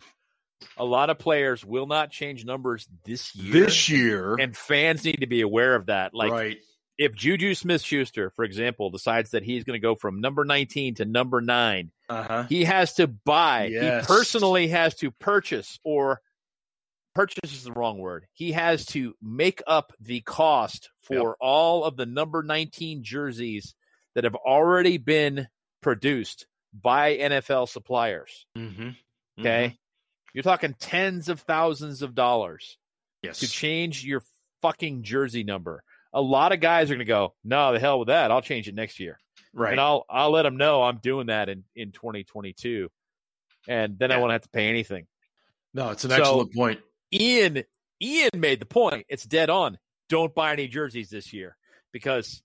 a lot of players will not change numbers this year. This year, and fans need to be aware of that. Like, right. if Juju Smith Schuster, for example, decides that he's going to go from number 19 to number 9 uh-huh. he has to buy. Yes. He personally has to purchase, or purchase is the wrong word. He has to make up the cost for Yep. all of the number 19 jerseys that have already been produced by NFL suppliers. Mm-hmm. Okay. You're talking tens of thousands of dollars Yes. to change your fucking jersey number. A lot of guys are going to go, no, the hell with that. I'll change it next year. right. And I'll I'll let them know I'm doing that in, in 2022. And then I won't have to pay anything. no, it's an So- excellent point. Ian Ian made the point. It's dead on. Don't buy any jerseys this year because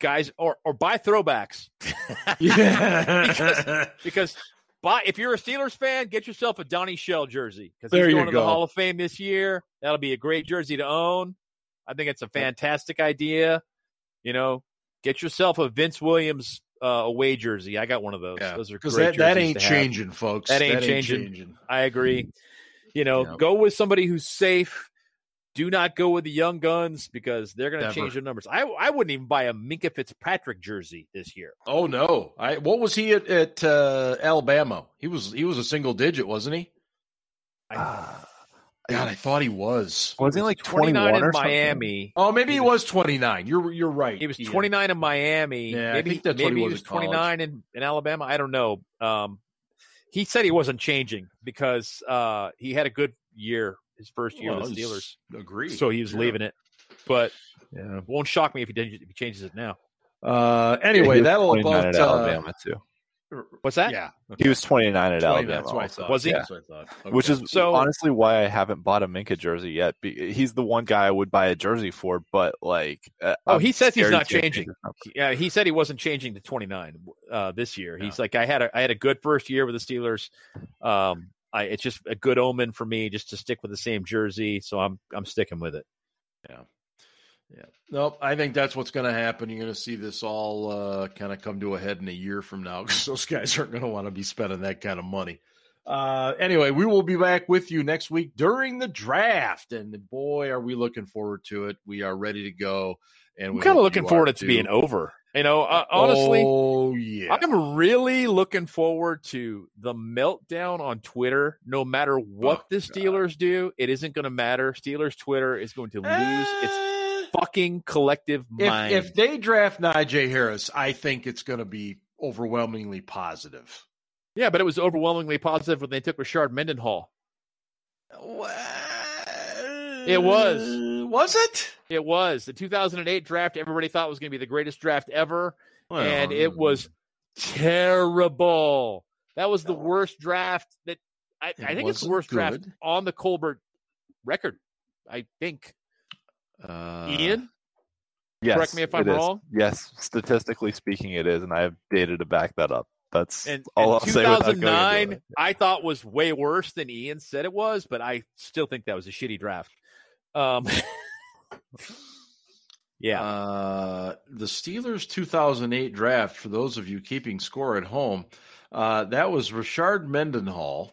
guys or or buy throwbacks. Yeah. because buy if you're a Steelers fan, get yourself a Donnie Shell jersey because There he's going to the. Hall of Fame this year. That'll be a great jersey to own. I think it's a fantastic idea. You know, get yourself a Vince Williams uh, away jersey. I got one of those. Yeah, Those are because great that, that ain't changing, folks. That ain't changing. I agree. You know, Yeah. go with somebody who's safe. Do not go with the young guns because they're going to change their numbers. I I wouldn't even buy a Minkah Fitzpatrick jersey this year. Oh no! I what was he at, at uh, Alabama? He was he was a single digit, wasn't he? Ah, God, I thought he was. was he like 29 in something? Miami. Oh, maybe he He was twenty nine. You're you're right. He was 29 in Miami. Yeah, I think that's what maybe he he was was 29 in, in Alabama. I don't know. Um, he said he wasn't changing because uh, he had a good year his first year Well, with the Steelers, it's- Agreed. so he was Yeah. leaving it. But Yeah. it won't shock me if he, did, if he changes it now. Uh, anyway, he that'll about at uh, Alabama too. What's that? Yeah, He was 29 at 29, Alabama. That's what I thought. Was he? That's what I thought. Okay. Which is So- honestly why I haven't bought a Minkah jersey yet. He's the one guy I would buy a jersey for, but like, uh, Oh, I'm he says he's not changing. change his number. Yeah, he said he wasn't changing to 29 uh, this year. He's like, I had a I had a good first year with the Steelers. Um, I it's just a good omen for me just to stick with the same jersey, so I'm I'm sticking with it. Yeah. Nope. I think that's what's going to happen. You're going to see this all uh, kind of come to a head in a year from now because those guys aren't going to want to be spending that kind of money. Uh, anyway, we will be back with you next week during the draft, and boy, are we looking forward to it. We are ready to go, and we're kind of looking forward to it being over. You know, uh, honestly, Oh yeah, I'm really looking forward to the meltdown on Twitter. No matter what Oh, the Steelers do, it isn't going to matter. Steelers Twitter is going to lose its Eh, fucking collective if, mind. if they draft Najee Harris, I think it's going to be overwhelmingly positive. yeah, but it was overwhelmingly positive when they took Rashard Mendenhall. It was. Was it? It was the 2008 draft. Everybody thought was going to be the greatest draft ever, and it was terrible. That was the worst draft that I, I think it's the wasn't worst draft on the Colbert record. I think. Uh, Ian, Yes, Correct me if I'm it is. wrong. Yes, statistically speaking, it is, and I have data to back that up. That's and, all and I'll say without going 2009 it. I thought was way worse than Ian said it was, but I still think that was a shitty draft. Um, yeah, Uh, the Steelers 2008 draft, for those of you keeping score at home, uh, that was Rashard Mendenhall,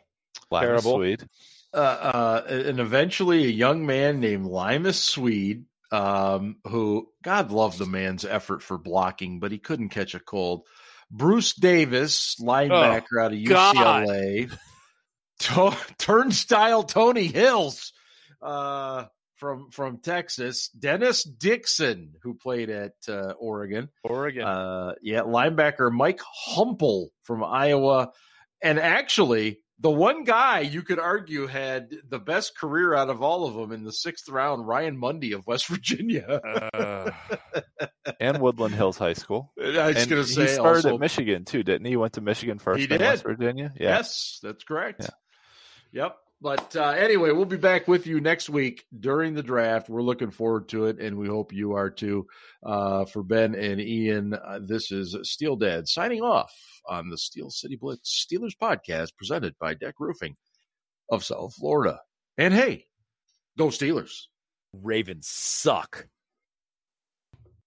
Latin terrible. Sweed. Uh, uh, and eventually a young man named Limas Sweed, um, who, God love the man's effort for blocking, but he couldn't catch a cold. Bruce Davis, linebacker out of God. UCLA. To- turnstile Tony Hills uh, from from Texas. Dennis Dixon, who played at uh, Oregon. Oregon. Uh, yeah, linebacker Mike Humpal from Iowa, and actually the one guy you could argue had the best career out of all of them in the sixth round, Ryan Mundy of West Virginia. Uh, and Woodland Hills High School. I was going to say he started also, at Michigan too, didn't he? He went to Michigan first, He did. West Virginia. Yeah. Yes, that's correct. Yeah. Yep. But uh, anyway, we'll be back with you next week during the draft. We're looking forward to it, and we hope you are too. Uh, for Ben and Ian, uh, this is Steel Dad signing off on the Steel City Blitz Steelers podcast presented by Deck Roofing of South Florida. And hey, go Steelers. Ravens suck.